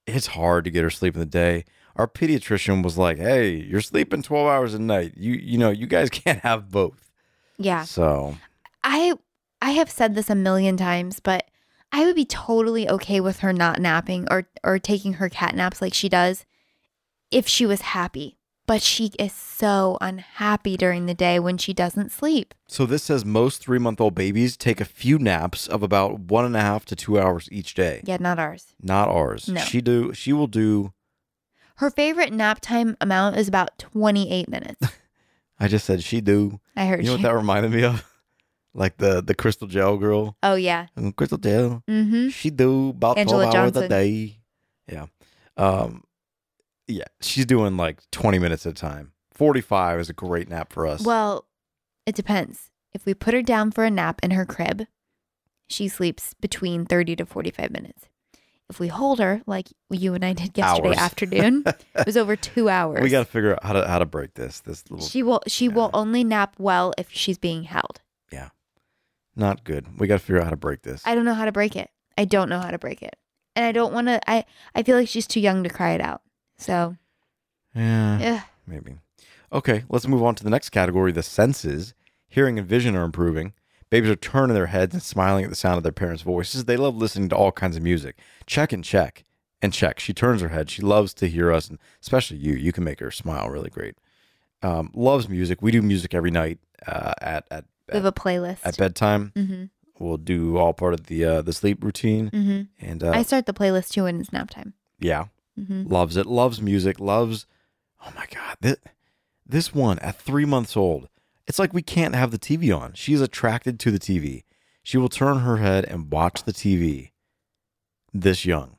It's hard to get her sleep in the day. Our pediatrician was like, "Hey, you're sleeping 12 hours a night. You you know, you guys can't have both." yeah. So, I I have said this a million times, but I would be totally okay with her not napping or or taking her cat naps like she does if she was happy. But she is so unhappy during the day when she doesn't sleep. So this says most three month old babies take a few naps of about one and a half to two hours each day. Yeah, not ours. Not ours. No. She do she will do Her favorite nap time amount is about 28 minutes. I just said she do. I heard You know what that reminded me of? Like the the crystal gel girl. oh yeah. Mm, Crystal gel. Mhm. She do about Angela twelve hours a day. Yeah. Um yeah, she's doing like twenty minutes at a time. Forty five is a great nap for us. Well, it depends. If we put her down for a nap in her crib, she sleeps between 30 to 45 minutes. If we hold her, like you and I did yesterday Hours. afternoon, it was over two hours. we gotta figure out how to how to break this. This little she will she will only nap well if she's being held. Yeah, not good. We gotta figure out how to break this. I don't know how to break it. I don't know how to break it. And I don't want to I I feel like she's too young to cry it out. So, yeah. ugh. Maybe. Okay, let's move on to the next category the senses. Hearing and vision are improving. Babies are turning their heads and smiling at the sound of their parents' voices. They love listening to all kinds of music. Check and check and check. She turns her head. She loves to hear us, and especially you. You can make her smile really great. Um, loves music. We do music every night uh, at at we have a playlist. at bedtime. Mhm. We'll do all part of the uh, the sleep routine, Mhm. and uh, I start the playlist too when it's nap time. yeah, Mhm. loves it, loves music, loves. Oh my god, this this one at three months old, it's like we can't have the TV on. She's attracted to the TV. She will turn her head and watch the TV. This young,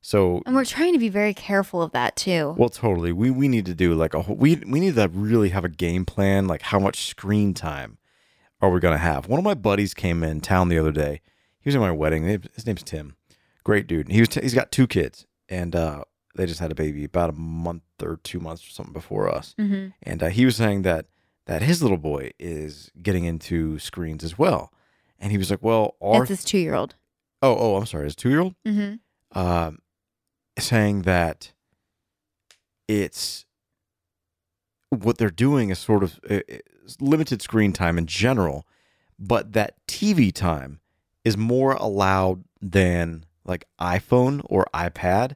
so And we're trying to be very careful of that too. well, totally. We we need to do like a whole. We we need to really have a game plan. Like how much screen time are we gonna have? One of my buddies came in town the other day. He was at my wedding. His name's Tim. Great dude. He was. T- he's got two kids, and uh, they just had a baby about a month or two months or something before us. hmm And uh, he was saying that that his little boy is getting into screens as well. And he was like, "Well, our It's his two year old. oh oh, I'm sorry, his two year old." Mm-hmm. um, saying that it's what they're doing is sort of uh, limited screen time in general, but that TV time is more allowed than like iPhone or iPad.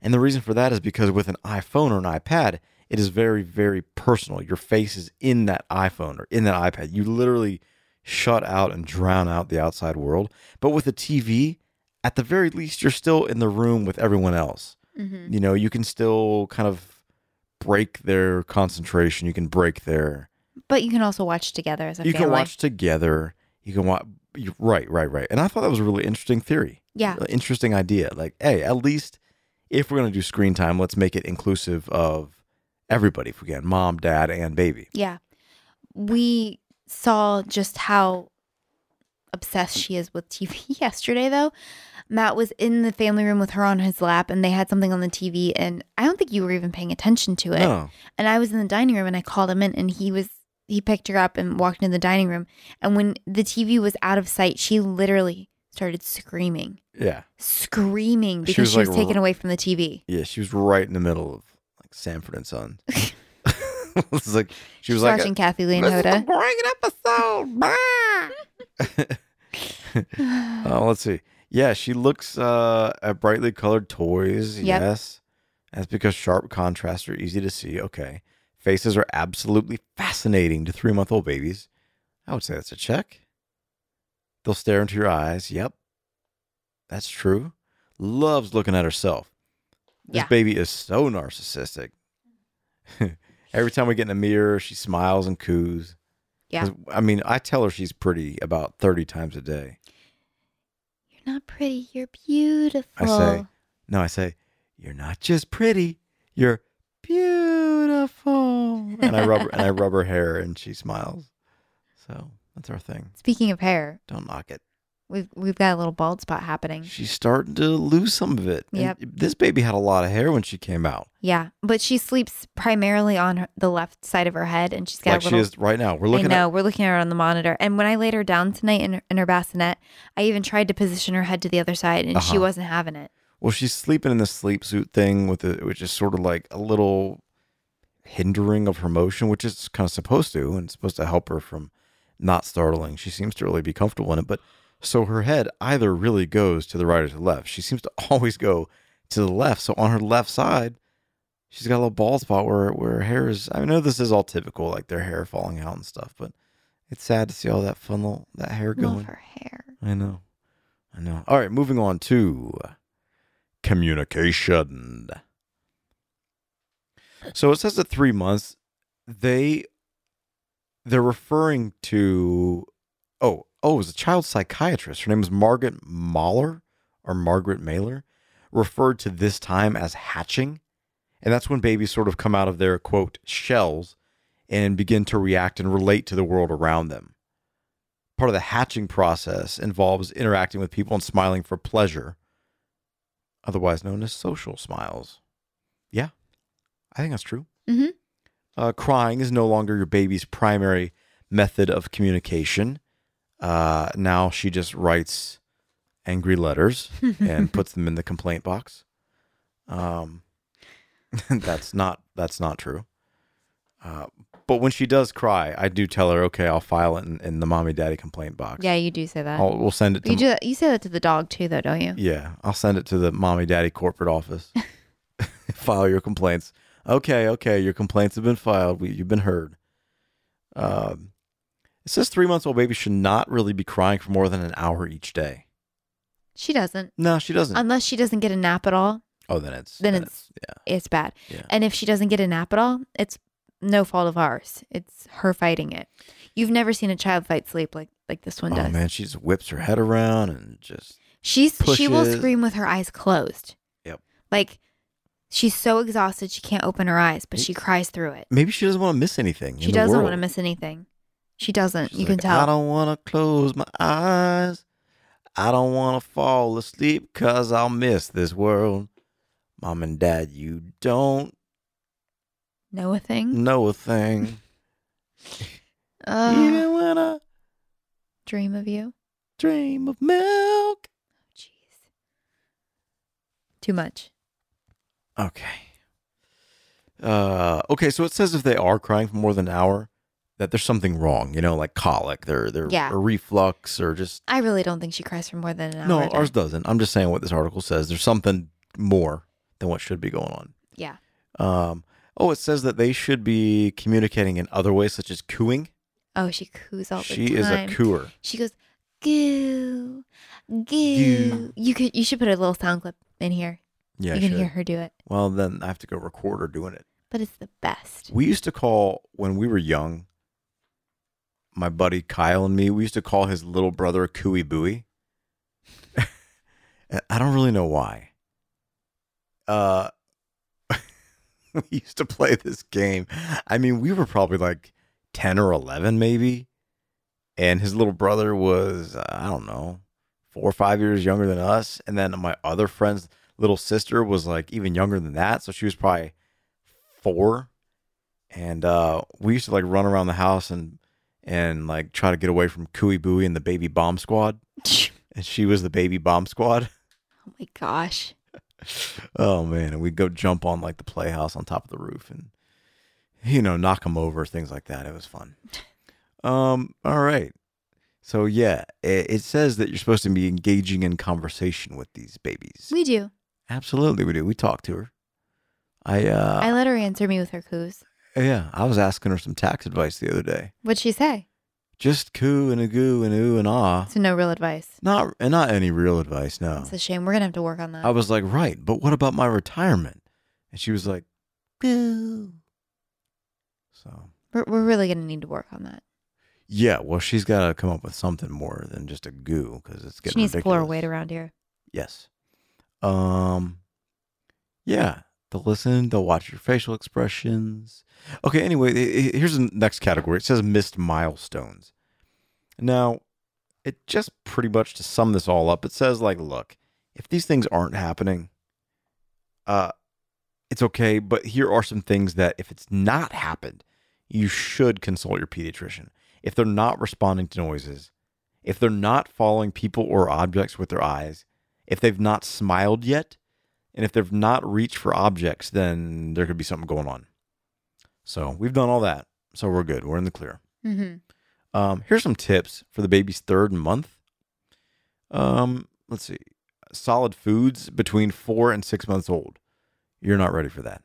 And the reason for that is because with an iPhone or an iPad, it is very, very personal. Your face is in that iPhone or in that iPad. You literally shut out and drown out the outside world. But with a TV, at the very least, you're still in the room with everyone else. Mm-hmm. You know, you can still kind of break their concentration. You can break their. But you can also watch together as a You family. can watch together. You can watch. Right, right, right. And I thought that was a really interesting theory. Yeah. Interesting idea. Like, hey, at least if we're going to do screen time, let's make it inclusive of everybody if we can mom, dad, and baby. Yeah. We saw just how obsessed she is with TV yesterday, though. Matt was in the family room with her on his lap, and they had something on the TV, and I don't think you were even paying attention to it. No. And I was in the dining room, and I called him in, and he was he picked her up and walked into the dining room, and when the TV was out of sight, she literally started screaming, Yeah. screaming She because was she was, like, taken away from the TV. Yeah, she was right in the middle of like Sanford and Son. it was like she was like watching Kathie Lee and This is a Hoda. great episode. Oh, let's see. Yeah, she looks uh, at brightly colored toys. Yep. Yes. That's because sharp contrasts are easy to see. Okay. Faces are absolutely fascinating to three month old babies. I would say that's a check. They'll stare into your eyes. Yep. That's true. Loves looking at herself. This Yeah. baby is so narcissistic. Every time we get in the mirror, she smiles and coos. Yeah. I mean, I tell her she's pretty about 30 times a day. You're not pretty. You're beautiful. I say, no, I say, you're not just pretty, you're beautiful. And I rub and I rub her hair and she smiles. So that's our thing. Speaking of hair, Don't knock it. we've we've got a little bald spot happening. She's starting to lose some of it. And Yep. This baby had a lot of hair when she came out. Yeah, but she sleeps primarily on her, the left side of her head, and she's got like a little. she is right now. We're looking. I looking know at we're looking at her on the monitor, and when I laid her down tonight in her, in her bassinet, I even tried to position her head to the other side, and she Uh-huh. wasn't having it. well, she's sleeping in the sleep suit thing with it, which is sort of like a little hindering of her motion, which is kind of supposed to, and it's supposed to help her from not startling. She seems to really be comfortable in it, but so her head either really goes to the right or to the left. She seems to always go to the left. So on her left side, she's got a little bald spot where where her hair is. I know this is all typical, like their hair falling out and stuff, but it's sad to see all that fun little that hair going. Love her hair. I know. I know. All right, moving on to communication. So it says at three months, they they're referring to oh oh it was a child psychiatrist. Her name was Margaret Mahler or Margaret Mailer, referred to this time as hatching, and that's when babies sort of come out of their quote shells and begin to react and relate to the world around them part of the hatching process involves interacting with people and smiling for pleasure, otherwise known as social smiles. Yeah, I think that's true. Mhm. Uh, crying is no longer your baby's primary method of communication. Uh, now she just writes angry letters and puts them in the complaint box. Um, that's not that's not true. Uh, but when she does cry, I do tell her, okay, I'll file it in, in the mommy daddy complaint box. Yeah, you do say that. I'll, we'll send it to you do. You say that to the dog too, though, don't you? yeah, I'll send it to the mommy daddy corporate office. File your complaints. Okay, okay, your complaints have been filed. We, you've been heard. Um, it says three months old baby should not really be crying for more than an hour each day. She doesn't, No, she doesn't. unless she doesn't get a nap at all. oh, then it's then it's- yeah, It's bad. yeah. And if she doesn't get a nap at all, it's no fault of ours. It's her fighting it. You've never seen a child fight sleep like like this one Oh does. Oh man, she just whips her head around and just She's she will scream with her eyes closed. Yep. Like she's so exhausted she can't open her eyes, but she cries through it. maybe she doesn't want to miss anything. She doesn't want to miss anything. She doesn't. She's you can tell. I don't want to close my eyes. I don't want to fall asleep because I'll miss this world. Mom and dad, you don't know a thing. know a thing. Ugh, Even when I dream of you. dream of milk. Jeez. Too much. Okay. Uh, okay, so it says if they are crying for more than an hour, that there's something wrong, you know, like colic, they're, they're Yeah. or reflux, or just I really don't think she cries for more than an hour. no, a day. ours doesn't. I'm just saying what this article says. There's something more than what should be going on. Yeah. Um, oh, it says that they should be communicating in other ways, such as cooing. Oh, she coos all the She time. is a cooer. She goes goo, goo. Goo. You could. You should put a little sound clip in here. Yeah, you can hear her do it. Well, then I have to go record her doing it. But it's the best. We used to call when we were young. My buddy Kyle and me, we used to call his little brother Cooey Booey. I don't really know why. Uh, we used to play this game. I mean, we were probably like 10 or 11, maybe. And his little brother was, uh, I don't know, four or five years younger than us. And then my other friend's little sister was like even younger than that. So she was probably four. And uh, we used to like run around the house and and like try to get away from Cooey Booey and the baby bomb squad. And she was the baby bomb squad. Oh my gosh. Oh man, and we'd go jump on like the playhouse on top of the roof and you know knock them over, things like that. It was fun. Um, all right. So yeah, it, it says that you're supposed to be engaging in conversation with these babies. We do. Absolutely, we do. We talk to her. I uh, I let her answer me with her coos. yeah, I was asking her some tax advice the other day. What'd she say? Just coo and a goo and ooh and ah. So no real advice. Not and not any real advice. No. It's a shame. We're gonna have to work on that. I was like, right, but what about my retirement? And she was like, goo. So we're, we're really gonna need to work on that. yeah, well, she's got to come up with something more than just a goo because it's getting. She needs to pull her weight around here. Yes. Um. Yeah, they'll listen. They'll watch your facial expressions. Okay. Anyway, here's the next category. It says missed milestones. Now, it just pretty much to sum this all up, it says like, look, if these things aren't happening, uh, it's okay. But here are some things that if it's not happened, you should consult your pediatrician. If they're not responding to noises, if they're not following people or objects with their eyes, if they've not smiled yet, and if they've not reached for objects, then there could be something going on. So we've done all that. So we're good. We're in the clear. Mm-hmm. Um, here's some tips for the baby's third month. Um, let's see. Solid foods between four and six months old. You're not ready for that.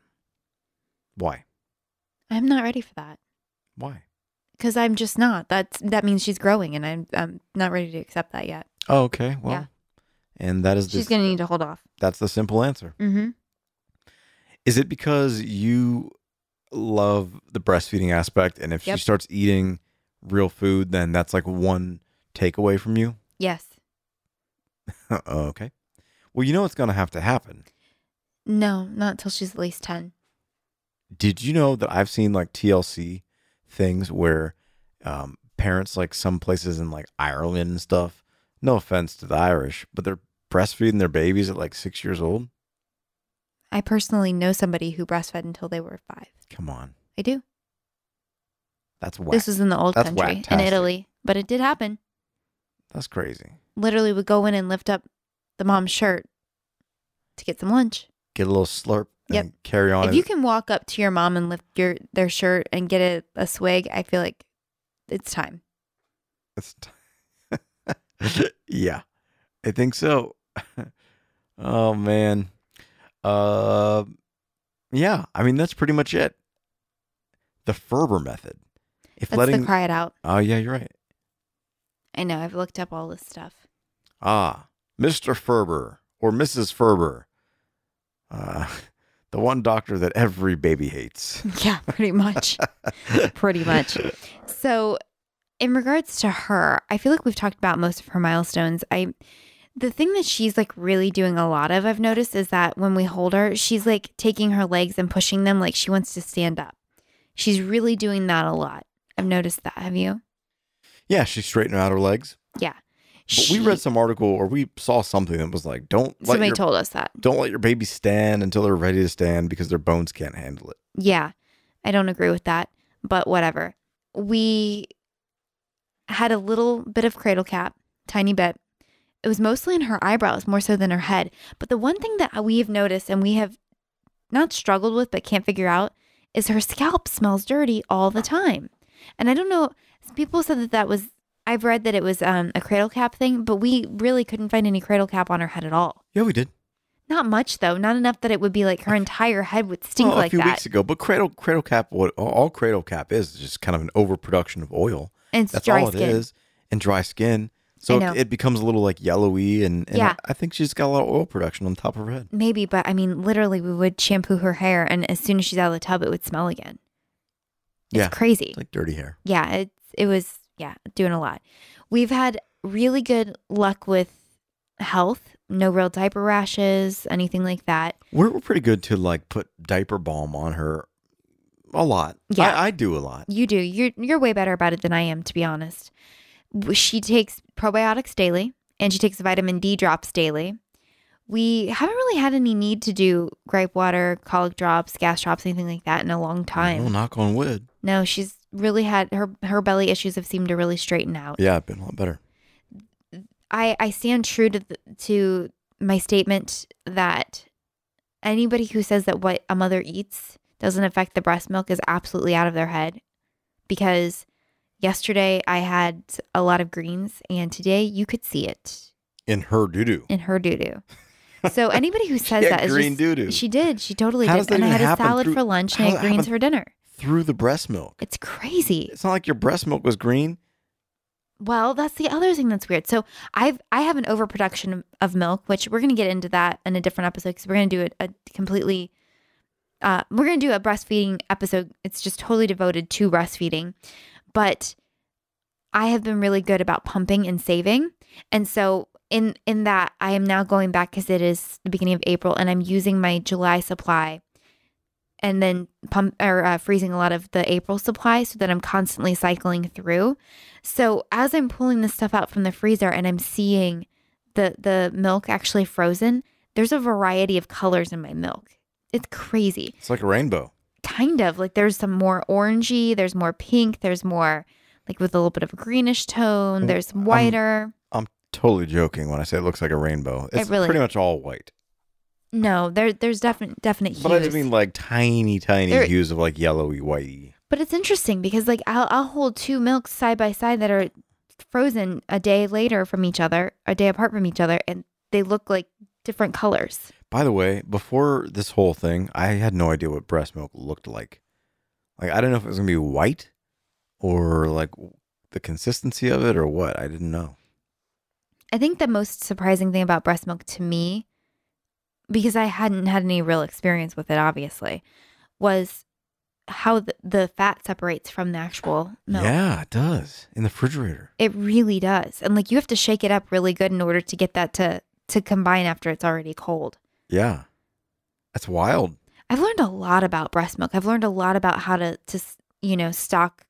Why? I'm not ready for that Why? because I'm just not. That's that means she's growing, and I'm I'm not ready to accept that yet. Oh, okay. Well, Yeah. And that is She's gonna need to hold off. that's the simple answer. Mm-hmm. Is it because you love the breastfeeding aspect, and if Yep. she starts eating real food, then that's like one takeaway from you? Yes. Oh, okay. Well, you know what's going to have to happen. No, not until she's at least ten. Did you know that I've seen like TLC things where um, parents, like some places in like Ireland and stuff, no offense to the Irish, but they're breastfeeding their babies at like six years old? I personally know somebody who breastfed until they were five. Come on. I do. That's whack. This was in the old That's country in. Italy, but it did happen. That's crazy. Literally, would go in and lift up the mom's shirt to get some lunch. Get a little slurp and Yep. carry on. if you can walk up to your mom and lift your their shirt and get a, a swig, I feel like it's time. It's t- yeah, I think so. oh man, uh, yeah. I mean, that's pretty much it. The Ferber method. If That's letting, the cry it out. oh yeah, you're right. I know. I've looked up all this stuff. Ah, Mr. Ferber or Mrs. Ferber, uh, the one doctor that every baby hates. Yeah, pretty much. pretty much. So, in regards to her, I feel like we've talked about most of her milestones. I the thing that she's like really doing a lot of I've noticed is that when we hold her, she's like taking her legs and pushing them like she wants to stand up. She's really doing that a lot. I've noticed that. Have you? Yeah, she's straightening out her legs. Yeah. But we read some article or we saw something that was like, don't let Somebody your told us that. don't let your baby stand until they're ready to stand because their bones can't handle it. Yeah, I don't agree with that, but whatever. We had a little bit of cradle cap, tiny bit. It was mostly in her eyebrows more so than her head. But the one thing that we have noticed and we have not struggled with but can't figure out is her scalp smells dirty all the time. And I don't know, people said that that was I've read that it was um, a cradle cap thing, but we really couldn't find any cradle cap on her head at all. Yeah, we did. Not much though, not enough that it would be like her entire head would stink Well, like a few that. weeks ago. But cradle cradle cap, what all cradle cap is, is just kind of an overproduction of oil. and That's dry all skin. it is, and dry skin. So it, it becomes a little like yellowy, and, and Yeah. I, think she's got a lot of oil production on top of her head. Maybe, but I mean, literally, we would shampoo her hair, and as soon as she's out of the tub, it would smell again. It's Yeah. crazy. It's like dirty hair. Yeah, it's it was yeah doing a lot. We've had really good luck with health. no real diaper rashes, anything like that. We're, we're pretty good to like put diaper balm on her a lot. Yeah. I, I do a lot. You do. You're you're way better about it than I am, to be honest. She takes probiotics daily, and she takes vitamin D drops daily. We haven't really had any need to do gripe water, colic drops, gas drops, anything like that in a long Oh, time. knock on wood. No, she's really had her her belly issues have seemed to really straighten out. Yeah, I've been a lot better. I I stand true to the, to my statement that anybody who says that what a mother eats doesn't affect the breast milk is absolutely out of their head because yesterday I had a lot of greens and today you could see it In her doo doo. in her doo doo. So anybody who says that is green just, doo-doo. she did she totally How did and I had a salad through- for lunch and I had greens for dinner. Through the breast milk. It's crazy. It's not like your breast milk was green. Well, that's the other thing that's weird. So I've I have an overproduction of- milk, which we're gonna get into that in a different episode because we're gonna do a, a completely uh we're gonna do a breastfeeding episode. It's just totally devoted to breastfeeding. But I have been really good about pumping and saving. And so in in that I am now going back because it is the beginning of April and I'm using my July supply and then pump or uh, freezing a lot of the April supply so that I'm constantly cycling through. So as I'm pulling this stuff out from the freezer and I'm seeing the the milk actually frozen, there's a variety of colors in my milk. It's crazy. It's like a rainbow. Kind of like there's some more orangey, there's more pink, there's more like with a little bit of a greenish tone, there's I'm- whiter. I'm totally joking when I say it looks like a rainbow. It's really- pretty much all white. no, there there's definite definite hues. But I just mean like tiny, tiny There- hues of like yellowy, whitey. But it's interesting because like I'll I'll hold two milks side by side that are frozen a day later from each other, a day apart from each other, and they look like different colors. By the way, before this whole thing, I had no idea what breast milk looked like. Like I didn't know if it was gonna be white or like the consistency of it or what. I didn't know. I think the most surprising thing about breast milk to me, because I hadn't had any real experience with it, obviously, was how the, the fat separates from the actual milk. Yeah, it does in the refrigerator. It really does. And like you have to shake it up really good in order to get that to to combine after it's already cold. Yeah, that's wild. I've learned a lot about breast milk. I've learned a lot about how to to you know stock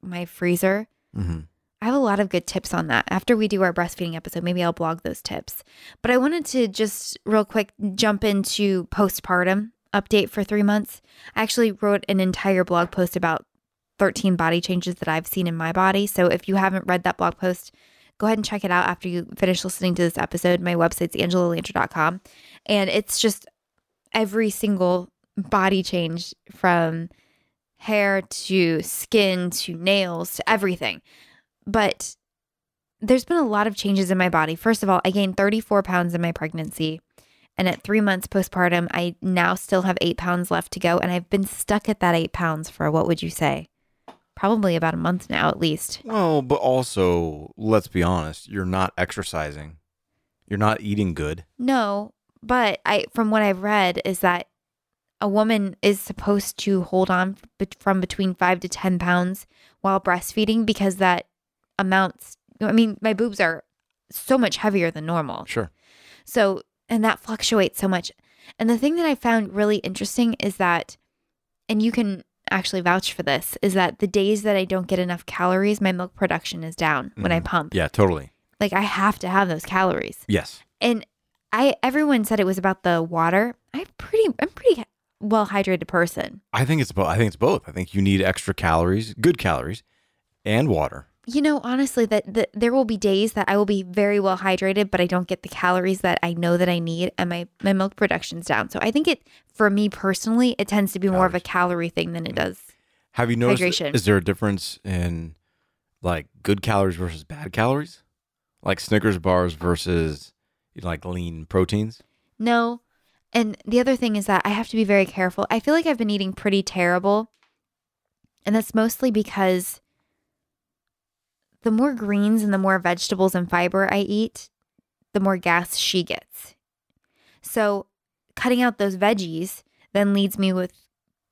my freezer. hmm I have a lot of good tips on that. After we do our breastfeeding episode, maybe I'll blog those tips. But I wanted to just real quick jump into postpartum update for 3 months. I actually wrote an entire blog post about 13 body changes that I've seen in my body. So if you haven't read that blog post, go ahead and check it out after you finish listening to this episode. My website's angelalanter.com. And it's just every single body change from hair to skin to nails to everything. But there's been a lot of changes in my body. First of all, I gained 34 pounds in my pregnancy. And at three months postpartum, I now still have eight pounds left to go. And I've been stuck at that eight pounds for what would you say? Probably about a month now, at least. Well, but also, let's be honest, you're not exercising. You're not eating good. No, but I from what I've read is that a woman is supposed to hold on from between 5 to 10 pounds while breastfeeding because that amounts I mean my boobs are so much heavier than normal. Sure. So and that fluctuates so much. And the thing that I found really interesting is that and you can actually vouch for this is that the days that I don't get enough calories my milk production is down when I Mhm. pump. Yeah, totally. Like I have to have those calories Yes. and I everyone said it was about the water. I'm pretty I'm pretty well hydrated person. I think it's both. I think it's both. I think you need extra calories, good calories, and water. You know, honestly, that, that there will be days that I will be very well hydrated, but I don't get the calories that I know that I need, and my my milk production's down. So I think it for me personally, it tends to be more of a calorie thing than it mm. does. Have you noticed? Hydration. Is there a difference in like good calories versus bad calories? Like Snickers bars versus you know, like lean proteins? No. And the other thing is that I have to be very careful. I feel like I've been eating pretty terrible. And that's mostly because the more greens and the more vegetables and fiber I eat, the more gas she gets. So cutting out those veggies then leads me with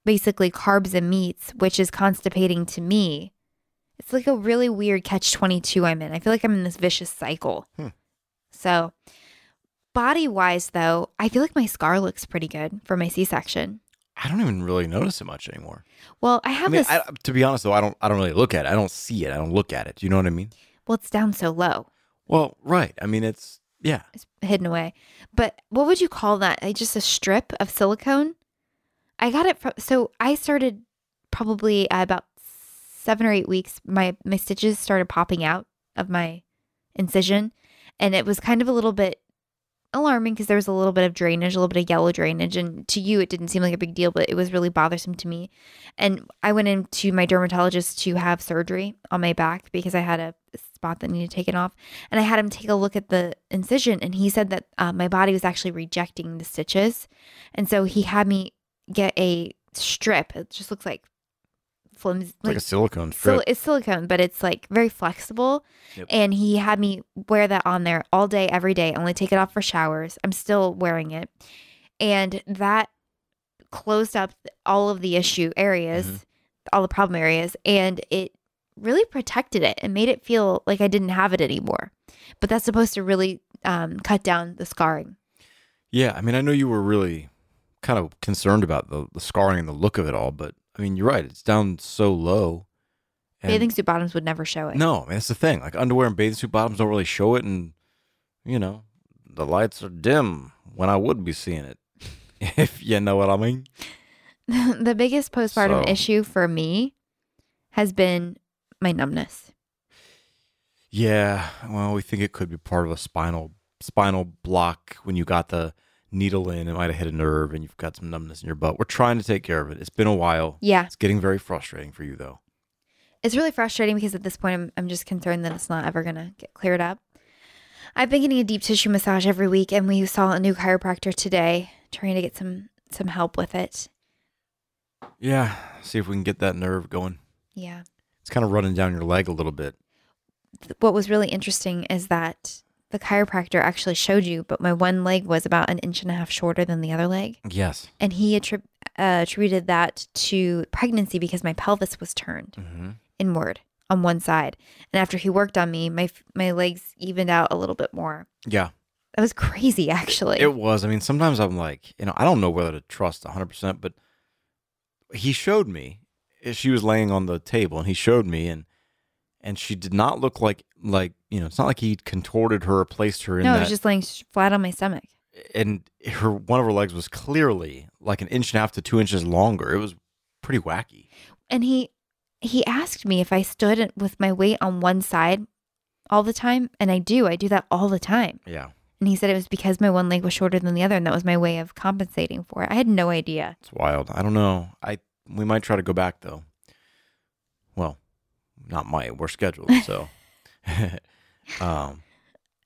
basically carbs and meats, which is constipating to me. It's like a really weird catch 22 I'm in. I feel like I'm in this vicious cycle. Hmm. So Body wise, though, I feel like my scar looks pretty good for my C section. I don't even really notice it much anymore. Well, I I have mean, this. I, to be honest though, I don't. I don't really look at it. I don't see it. I don't look at it. Do you know what I mean? well, it's down so low, Well, right. I mean, it's yeah. it's hidden away. But what would you call that? Just a strip of silicone? I got it from. So I started probably uh, about seven or eight weeks. My my stitches started popping out of my incision, and it was kind of a little bit alarming because there was a little bit of drainage, a little bit of yellow drainage, and to you it didn't seem like a big deal, but it was really bothersome to me. And I went into my dermatologist to have surgery on my back because I had a spot that needed taken off, and I had him take a look at the incision, and he said that uh, my body was actually rejecting the stitches, and so he had me get a strip. It just looks like flimsy, It's like, a silicone strip. Sil- it's silicone, but it's like very flexible. Yep. And he had me wear that on there all day, every day. Only take it off for showers. I'm still wearing it, and that closed up all of the issue areas, Mhm. all the problem areas, and it really protected it and made it feel like I didn't have it anymore. But that's supposed to really um, cut down the scarring. yeah. I mean, I know you were really kind of concerned about the, the scarring and the look of it all, but I mean, you're right. It's down so low. And- Bathing suit bottoms would never show it. No, I mean, that's the thing. Like underwear and bathing suit bottoms don't really show it, and you know, the lights are dim when I would be seeing it. if you know what I mean. the biggest postpartum So- issue for me has been my numbness. Yeah, well, we think it could be part of a spinal spinal block when you got the needle in. It might have hit a nerve, and you've got some numbness in your butt. We're trying to take care of it. It's been a while. Yeah, It's getting very frustrating for you, though. it's really frustrating because at this point I'm, I'm just concerned that it's not ever going to get cleared up. I've been getting a deep tissue massage every week and we saw a new chiropractor today trying to get some some help with it. Yeah, see if we can get that nerve going. Yeah. It's kind of running down your leg a little bit. What was really interesting is that the chiropractor actually showed you, but my one leg was about an inch and a half shorter than the other leg. Yes. And he attrib- uh, attributed that to pregnancy because my pelvis was turned. Mm-hmm. inward on one side. And after he worked on me, my my legs evened out a little bit more. Yeah. That was crazy, actually. It was. I mean, sometimes I'm like, you know, I don't know whether to trust 100%, but he showed me. She was laying on the table and he showed me and and she did not look like like, you know, it's not like he contorted her or placed her in no, I that was just laying flat on my stomach. and her one of her legs was clearly like an inch and a half to 2 inches longer. It was pretty wacky. And he he asked me if I stood with my weight on one side all the time, and I do. I do that all the time. Yeah. And he said it was because my one leg was shorter than the other, and that was my way of compensating for it. I had no idea. It's wild. I don't know. I we might try to go back though. Well, not might. We're scheduled, so. um,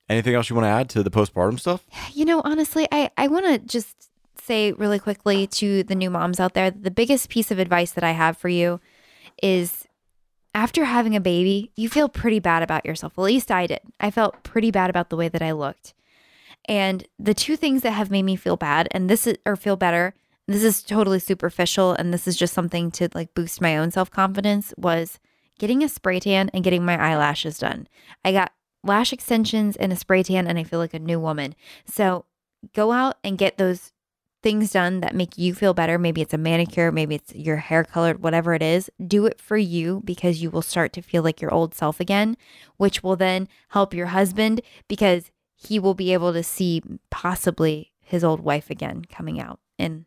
anything else you want to add to the postpartum stuff? You know, honestly, I, I want to just say really quickly to the new moms out there the biggest piece of advice that I have for you is after having a baby, you feel pretty bad about yourself. At least I did. I felt pretty bad about the way that I looked. And the two things that have made me feel bad, and this is, or feel better, this is totally superficial, and this is just something to like boost my own self confidence, was getting a spray tan and getting my eyelashes done. I got lash extensions and a spray tan, and I feel like a new woman. So go out and get those things done that make you feel better. Maybe it's a manicure, maybe it's your hair colored, whatever it is. Do it for you because you will start to feel like your old self again, which will then help your husband because he will be able to see possibly his old wife again coming out and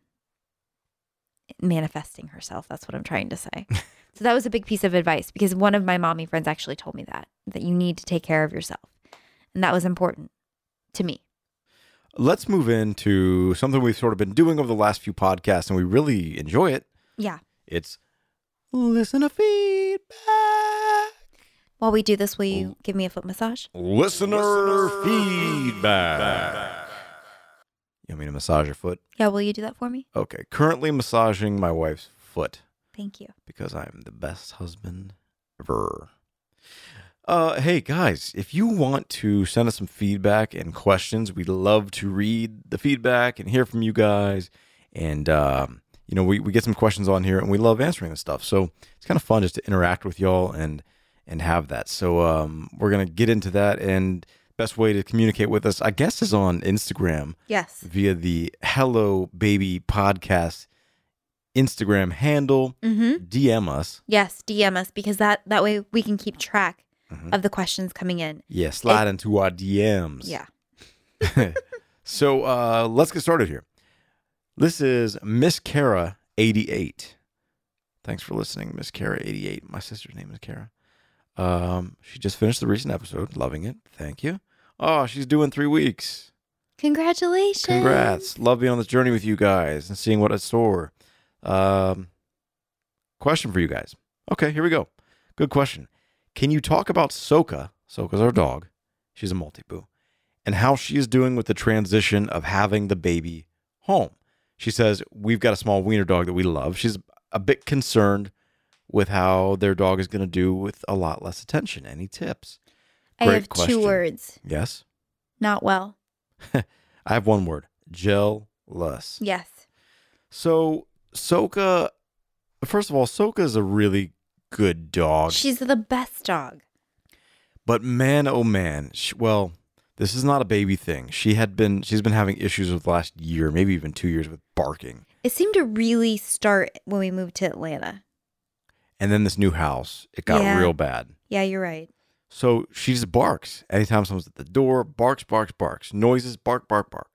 manifesting herself. That's what I'm trying to say. so that was a big piece of advice because one of my mommy friends actually told me that that you need to take care of yourself. And that was important to me. Let's move into something we've sort of been doing over the last few podcasts, and we really enjoy it. Yeah. It's listener feedback. While we do this, will you give me a foot massage? Listener, feedback. You want me to massage your foot? Yeah, will you do that for me? Okay. Currently massaging my wife's foot. Thank you. because I'm the best husband ever. Uh, hey guys, if you want to send us some feedback and questions, we'd love to read the feedback and hear from you guys. And um, you know, we, we get some questions on here, and we love answering this stuff. So it's kind of fun just to interact with y'all and and have that. So um, we're gonna get into that. And best way to communicate with us, I guess, is on Instagram Yes. via the Hello Baby Podcast Instagram handle. Mm-hmm. DM us. Yes. DM us because that that way we can keep track Mhm. of the questions coming in. Yeah, slide into our DMs. Yeah. so uh, let's get started here. This is Miss Kara 88. Thanks for listening, Miss Kara 88. My sister's name is Kara. Um, she just finished the recent episode. Loving it. Thank you. Oh, she's doing three weeks. Congratulations. Congrats. Love being on this journey with you guys and seeing what I store. Um, question for you guys. Okay, here we go. Good question. Can you talk about Soka? Soka's our dog. She's a Maltipoo. And how she is doing with the transition of having the baby home. She says, We've got a small wiener dog that we love. She's a bit concerned with how their dog is going to do with a lot less attention. Any tips? Great I have question. two words. Yes. Not well. I have one word jealous. Yes. So Soka, first of all, Soka is a really good dog, She's the best dog. but man, oh man, sh well, this is not a baby thing. She had been, she's been having issues with last year, maybe even two years with barking, It seemed to really start when we moved to Atlanta. and then this new house, it got Yeah. real bad. Yeah, you're right. So she just barks anytime someone's at the door. Barks, barks, barks. Noises, bark, bark, bark.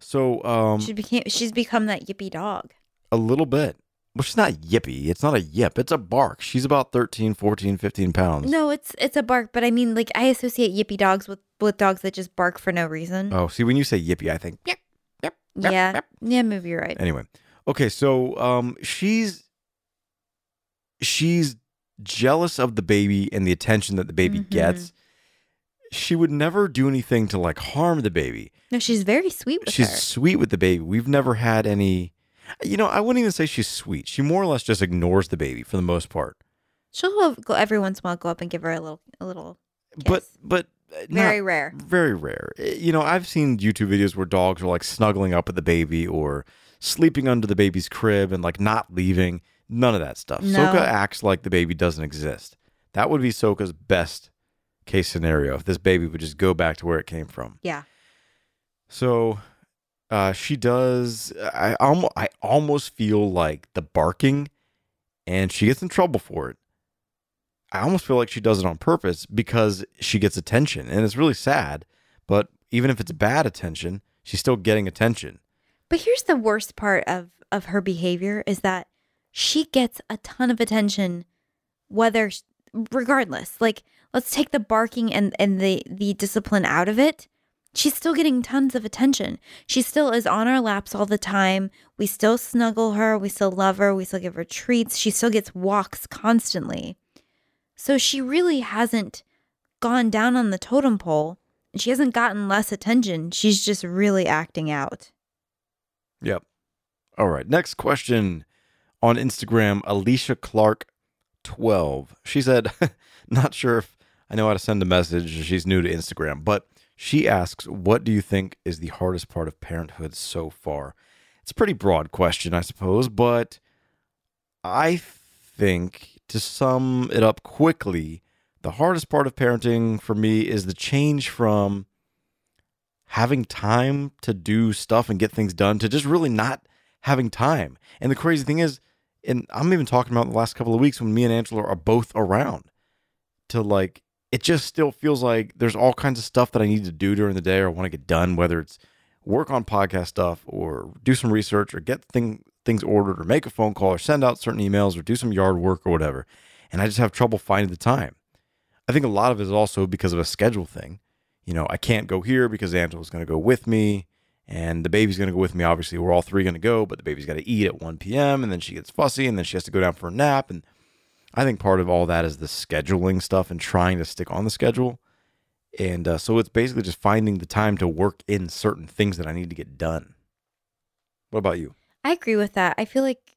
So um, She became she's become that yippy dog. A little bit. Well, she's not yippy. It's not a yip. It's a bark. She's about 13, 14, 15 pounds. No, it's it's a bark, but I mean like I associate yippy dogs with with dogs that just bark for no reason. Oh, see, when you say yippy, I think, yep, yep, yep, yeah. yep. Yeah, maybe you're right. Anyway, okay, so um, she's she's jealous of the baby and the attention that the baby Mhm. gets. She would never do anything to like harm the baby. No, she's very sweet with she's her. sweet with the baby. We've never had any. You know, I wouldn't even say she's sweet. She more or less just ignores the baby for the most part. She'll go- every once in a while go up and give her a little a little But but uh, not- very rare. very rare. Eh, You know, I've seen YouTube videos where dogs are like snuggling up with the baby or sleeping under the baby's crib and like not leaving. None of that stuff. No. Soka acts like the baby doesn't exist. That would be Soka's best case scenario if this baby would just go back to where it came from. Yeah. So uh, she does. I almost, I almost feel like the barking, and she gets in trouble for it. I almost feel like she does it on purpose because she gets attention, and it's really sad. But even if it's bad attention, she's still getting attention. But here's the worst part of of her behavior is that she gets a ton of attention whether regardless. Like let's take the barking and and the the discipline out of it. She's still getting tons of attention. She still is on our laps all the time. We still snuggle her, we still love her, we still give her treats. She still gets walks constantly. So she really hasn't gone down on the totem pole. She hasn't gotten less attention. She's just really acting out. Yep. All right. Next question on Instagram, Alicia Clark 12. She said, not sure if I know how to send a message. She's new to Instagram, but she asks, What do you think is the hardest part of parenthood so far? It's a pretty broad question, I suppose, but I think to sum it up quickly, the hardest part of parenting for me is the change from having time to do stuff and get things done to just really not having time. And the crazy thing is, and I'm even talking about the last couple of weeks when me and Angela are both around, to like, it just still feels like there's all kinds of stuff that I need to do during the day or want to get done, whether it's work on podcast stuff or do some research or get thing, things ordered or make a phone call or send out certain emails or do some yard work or whatever. And I just have trouble finding the time. I think a lot of it is also because of a schedule thing. You know, I can't go here because Angela's going to go with me and the baby's going to go with me. Obviously, we're all three going to go, but the baby's got to eat at 1 p.m. and then she gets fussy and then she has to go down for a nap. And I think part of all that is the scheduling stuff and trying to stick on the schedule. And uh, so it's basically just finding the time to work in certain things that I need to get done. What about you? I agree with that. I feel like,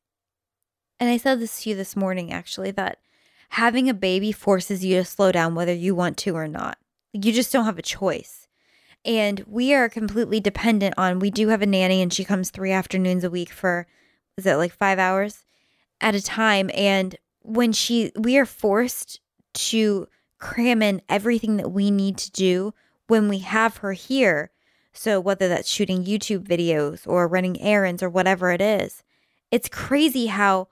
and I said this to you this morning actually, that having a baby forces you to slow down whether you want to or not. You just don't have a choice. And we are completely dependent on, we do have a nanny and she comes three afternoons a week for, is it like five hours at a time? And when she, we are forced to cram in everything that we need to do when we have her here, so whether that's shooting YouTube videos or running errands or whatever it is, it's crazy how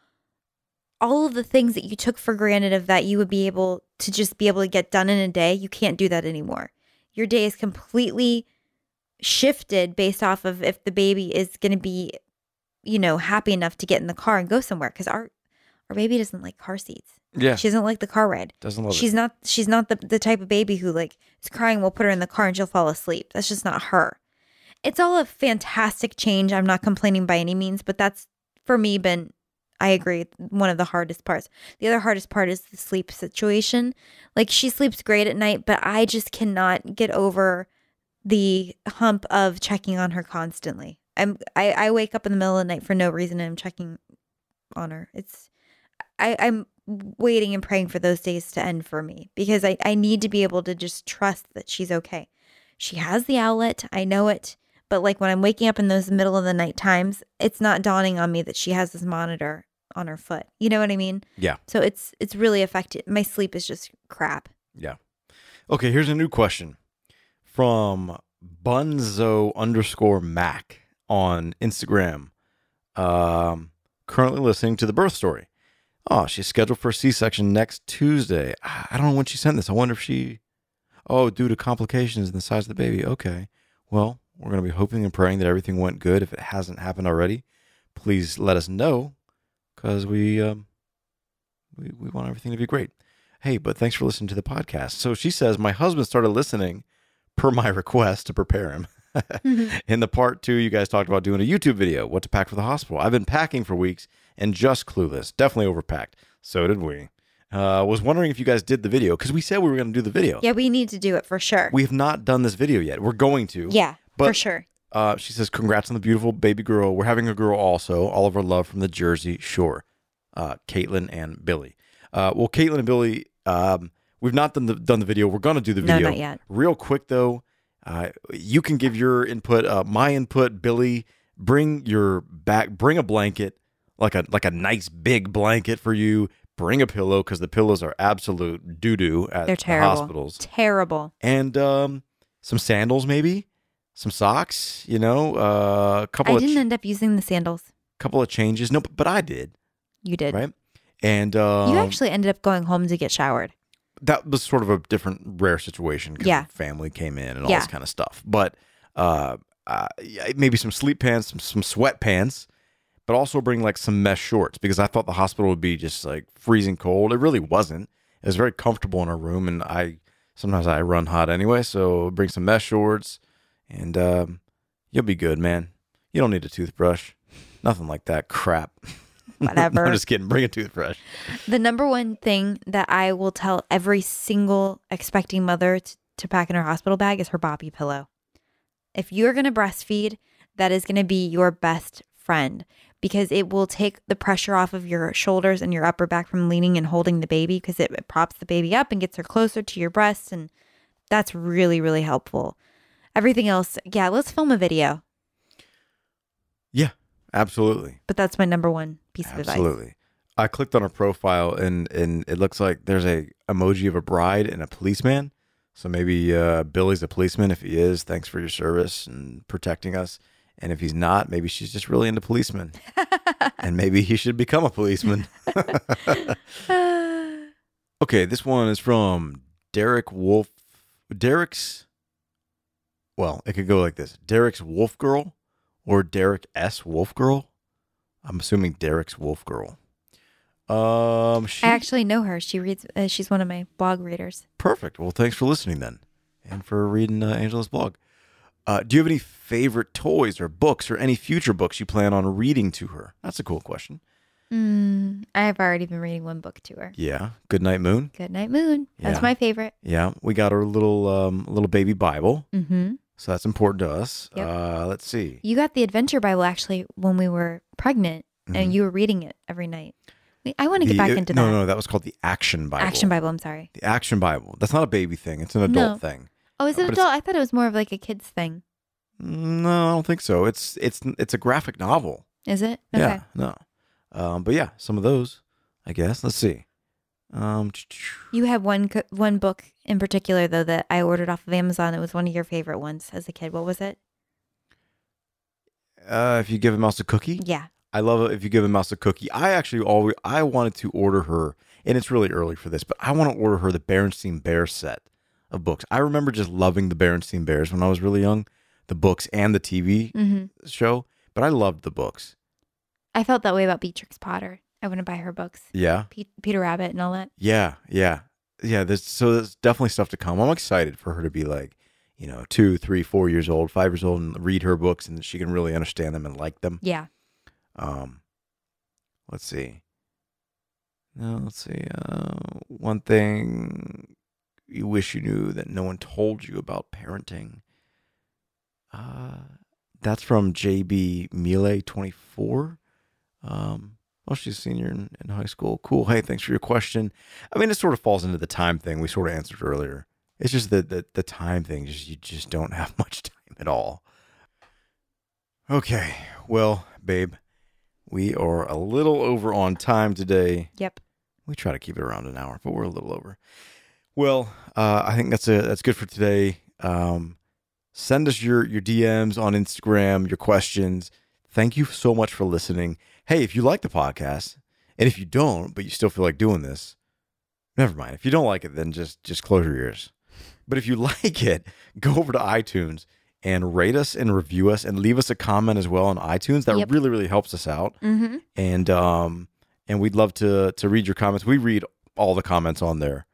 all of the things that you took for granted of that you would be able to just be able to get done in a day, you can't do that anymore. Your day is completely shifted based off of if the baby is going to be, you know, happy enough to get in the car and go somewhere because our baby doesn't like car seats. Yeah. She doesn't like the car ride. Doesn't love she's it. not she's not the, the type of baby who like is crying we'll put her in the car and she'll fall asleep that's just not her it's all a fantastic change i'm not complaining by any means but that's for me been i agree one of the hardest parts the other hardest part is the sleep situation like she sleeps great at night but i just cannot get over the hump of checking on her constantly i'm i, I wake up in the middle of the night for no reason and i'm checking on her it's I, I'm waiting and praying for those days to end for me because I, I need to be able to just trust that she's okay. She has the Owlet, I know it, but like when I'm waking up in those middle of the night times, it's not dawning on me that she has this monitor on her foot. You know what I mean? Yeah. So it's it's really affected. My sleep is just crap. Yeah. Okay, here's a new question from Bunzo underscore Mac on Instagram. Um, currently listening to the birth story. Oh, she's scheduled for a C-section next Tuesday. I I don't know when she sent this. I wonder if she. Oh, due to complications in the size of the baby. Okay. Well, we're going to be hoping and praying that everything went good. If it hasn't happened already, please let us know because we, um, we we want everything to be great. Hey, but thanks for listening to the podcast. So she says my husband started listening per my request to prepare him. In the part two, you guys talked about doing a YouTube video, what to pack for the hospital. I've been packing for weeks and just clueless. Definitely overpacked. So did we. Uh, was wondering if you guys did the video because we said we were going to do the video. Yeah, we need to do it for sure. We have not done this video yet. We're going to. yeah, But- for sure. Uh, she says, "Congrats on the beautiful baby girl. We're having a girl also. All of our love from the Jersey Shore, uh, Caitlin and Billy. Uh, well, Caitlin and Billy, um, we've not done the done the video. We're gonna do the video. No, not yet. Real quick though, uh, you can give your input. Uh, my input, Billy. Bring your back. Bring a blanket, like a like a nice big blanket for you. Bring a pillow because the pillows are absolute doo doo at They're the terrible. hospitals Terrible. and um, some sandals, maybe some socks. You know, uh, a couple I didn't ch- end up using the sandals. couple of changes. No, but I did, You did. right? And um, You actually ended up going home to get showered. that was sort of a different, rare situation. 'cause Yeah. the family came in and all Yeah. this kind of stuff. But uh, uh, maybe some sleep pants, some some sweatpants. But also bring like some mesh shorts because I thought the hospital would be just like freezing cold. It really wasn't. It was very comfortable in our room, and I sometimes I run hot anyway. So bring some mesh shorts, and um, you'll be good, man. You don't need a toothbrush, nothing like that crap. Whatever. I'm just kidding. Bring a toothbrush. The number one thing that I will tell every single expecting mother to, to pack in her hospital bag is her Boppy pillow. If you're going to breastfeed, that is going to be your best friend because it will take the pressure off of your shoulders and your upper back from leaning and holding the baby because it, it props the baby up and gets her closer to your breasts. And that's really, really helpful. Everything else, yeah, let's film a video. Yeah, absolutely. But that's my number one piece of advice. Absolutely. I clicked on her profile and and it looks like there's a emoji of a bride and a policeman. So maybe uh, Billy's a policeman. If he is, thanks for your service and protecting us. And if he's not, maybe she's just really into policemen. and maybe he should become a policeman. okay, this one is from Derek Wolf. Derek's. Well, it could go like this: Derek's Wolf Girl, or Derek S. Wolf Girl. I'm assuming Derek's Wolf Girl. Um, she I actually know her. She reads, uh, she's one of my blog readers. perfect. Well, thanks for listening then, and for reading uh, Angela's blog. Uh, do you have any favorite toys or books or any future books you plan on reading to her? That's a cool question. Mm, I have already been reading one book to her. Yeah. Good Night Moon. Good Night Moon. That's Yeah. my favorite. Yeah, we got her little um little baby Bible, Mm-hmm. so that's important to us. Yep. Uh, let's see. You got the Adventure Bible actually when we were pregnant, Mhm. and you were reading it every night. I want to get The- back into no, that. No, no, that was called the Action Bible. Action Bible. I'm sorry. The Action Bible. That's not a baby thing. It's an adult No. thing. Oh, is it adult? I thought it was more of like a kid's thing. No, I don't think so. It's it's it's a graphic novel. Is it? Okay. Yeah, no. Um, but yeah, some of those, I guess. Let's see. Um, You have one one book in particular though that I ordered off of Amazon. It was one of your favorite ones as a kid. What was it? uh, if you give a mouse a cookie, Yeah. I love it. If you give a mouse a cookie, I actually always I wanted to order her, and it's really early for this, but I want to order her the Berenstein Bear set of books. I remember just loving the Berenstein Bears when I was really young, the books and the TV hmm show. But I loved the books. I felt that way about Beatrix Potter. I want to buy her books. Yeah, Pe- Peter Rabbit and all that. yeah, yeah, yeah. There's so there's definitely stuff to come. I'm excited for her to be like, you know, two, three, four years old, five years old, and read her books, and she can really understand them and like them. Yeah. Um, let's see. No, let's see. Uh, one thing you wish you knew that no one told you about parenting. Uh, that's from JB twenty four. Um, well, she's a senior in, in high school. Cool. Hey, thanks for your question. I mean, it sort of falls into the time thing we sort of answered earlier. It's just that the, the time thing, just you just don't have much time at all. Okay, well, babe, we are a little over on time today. Yep. We try to keep it around an hour, but we're a little over. Well, uh, I think that's a that's good for today. Um, send us your your DMs on Instagram, your questions. Thank you so much for listening. Hey, if you like the podcast, and if you don't, but you still feel like doing this, never mind. If you don't like it, then just just close your ears. But if you like it, go over to iTunes and rate us and review us and leave us a comment as well on iTunes. That Yep. really really helps us out Mm-hmm. and um and we'd love to to read your comments. We read all the comments on there.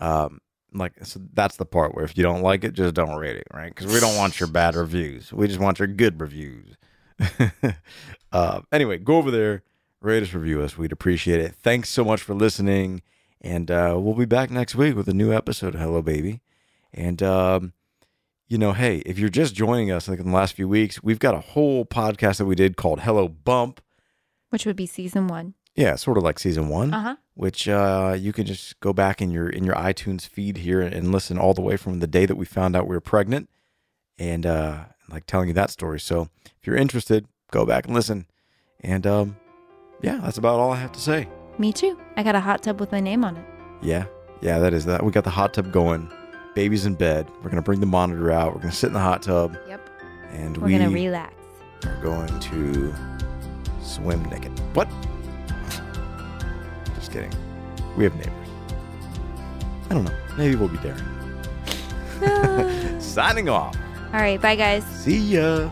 Um like so that's the part where if you don't like it, just don't rate it, right? Because we don't want your bad reviews. We just want your good reviews. uh, anyway, go over there, rate us, review us. We'd appreciate it. Thanks so much for listening, and uh, we'll be back next week with a new episode of Hello Baby. And um, you know, hey, if you're just joining us, like in the last few weeks, we've got a whole podcast that we did called Hello Bump. Which would be season one. Yeah, sort of like season one, Uh huh. which uh, you can just go back in your in your iTunes feed here and listen all the way from the day that we found out we were pregnant, and uh, like telling you that story. So if you're interested, go back and listen. And um, yeah, that's about all I have to say. Me too. I got a hot tub with my name on it. Yeah, yeah, that is that. We got the hot tub going. Baby's in bed. We're gonna bring the monitor out. We're gonna sit in the hot tub, Yep. and We're we gonna relax. We're going to swim naked. What? Kidding. We have neighbors. I don't know. Maybe we'll be daring. Signing off. All right. Bye, guys. See ya.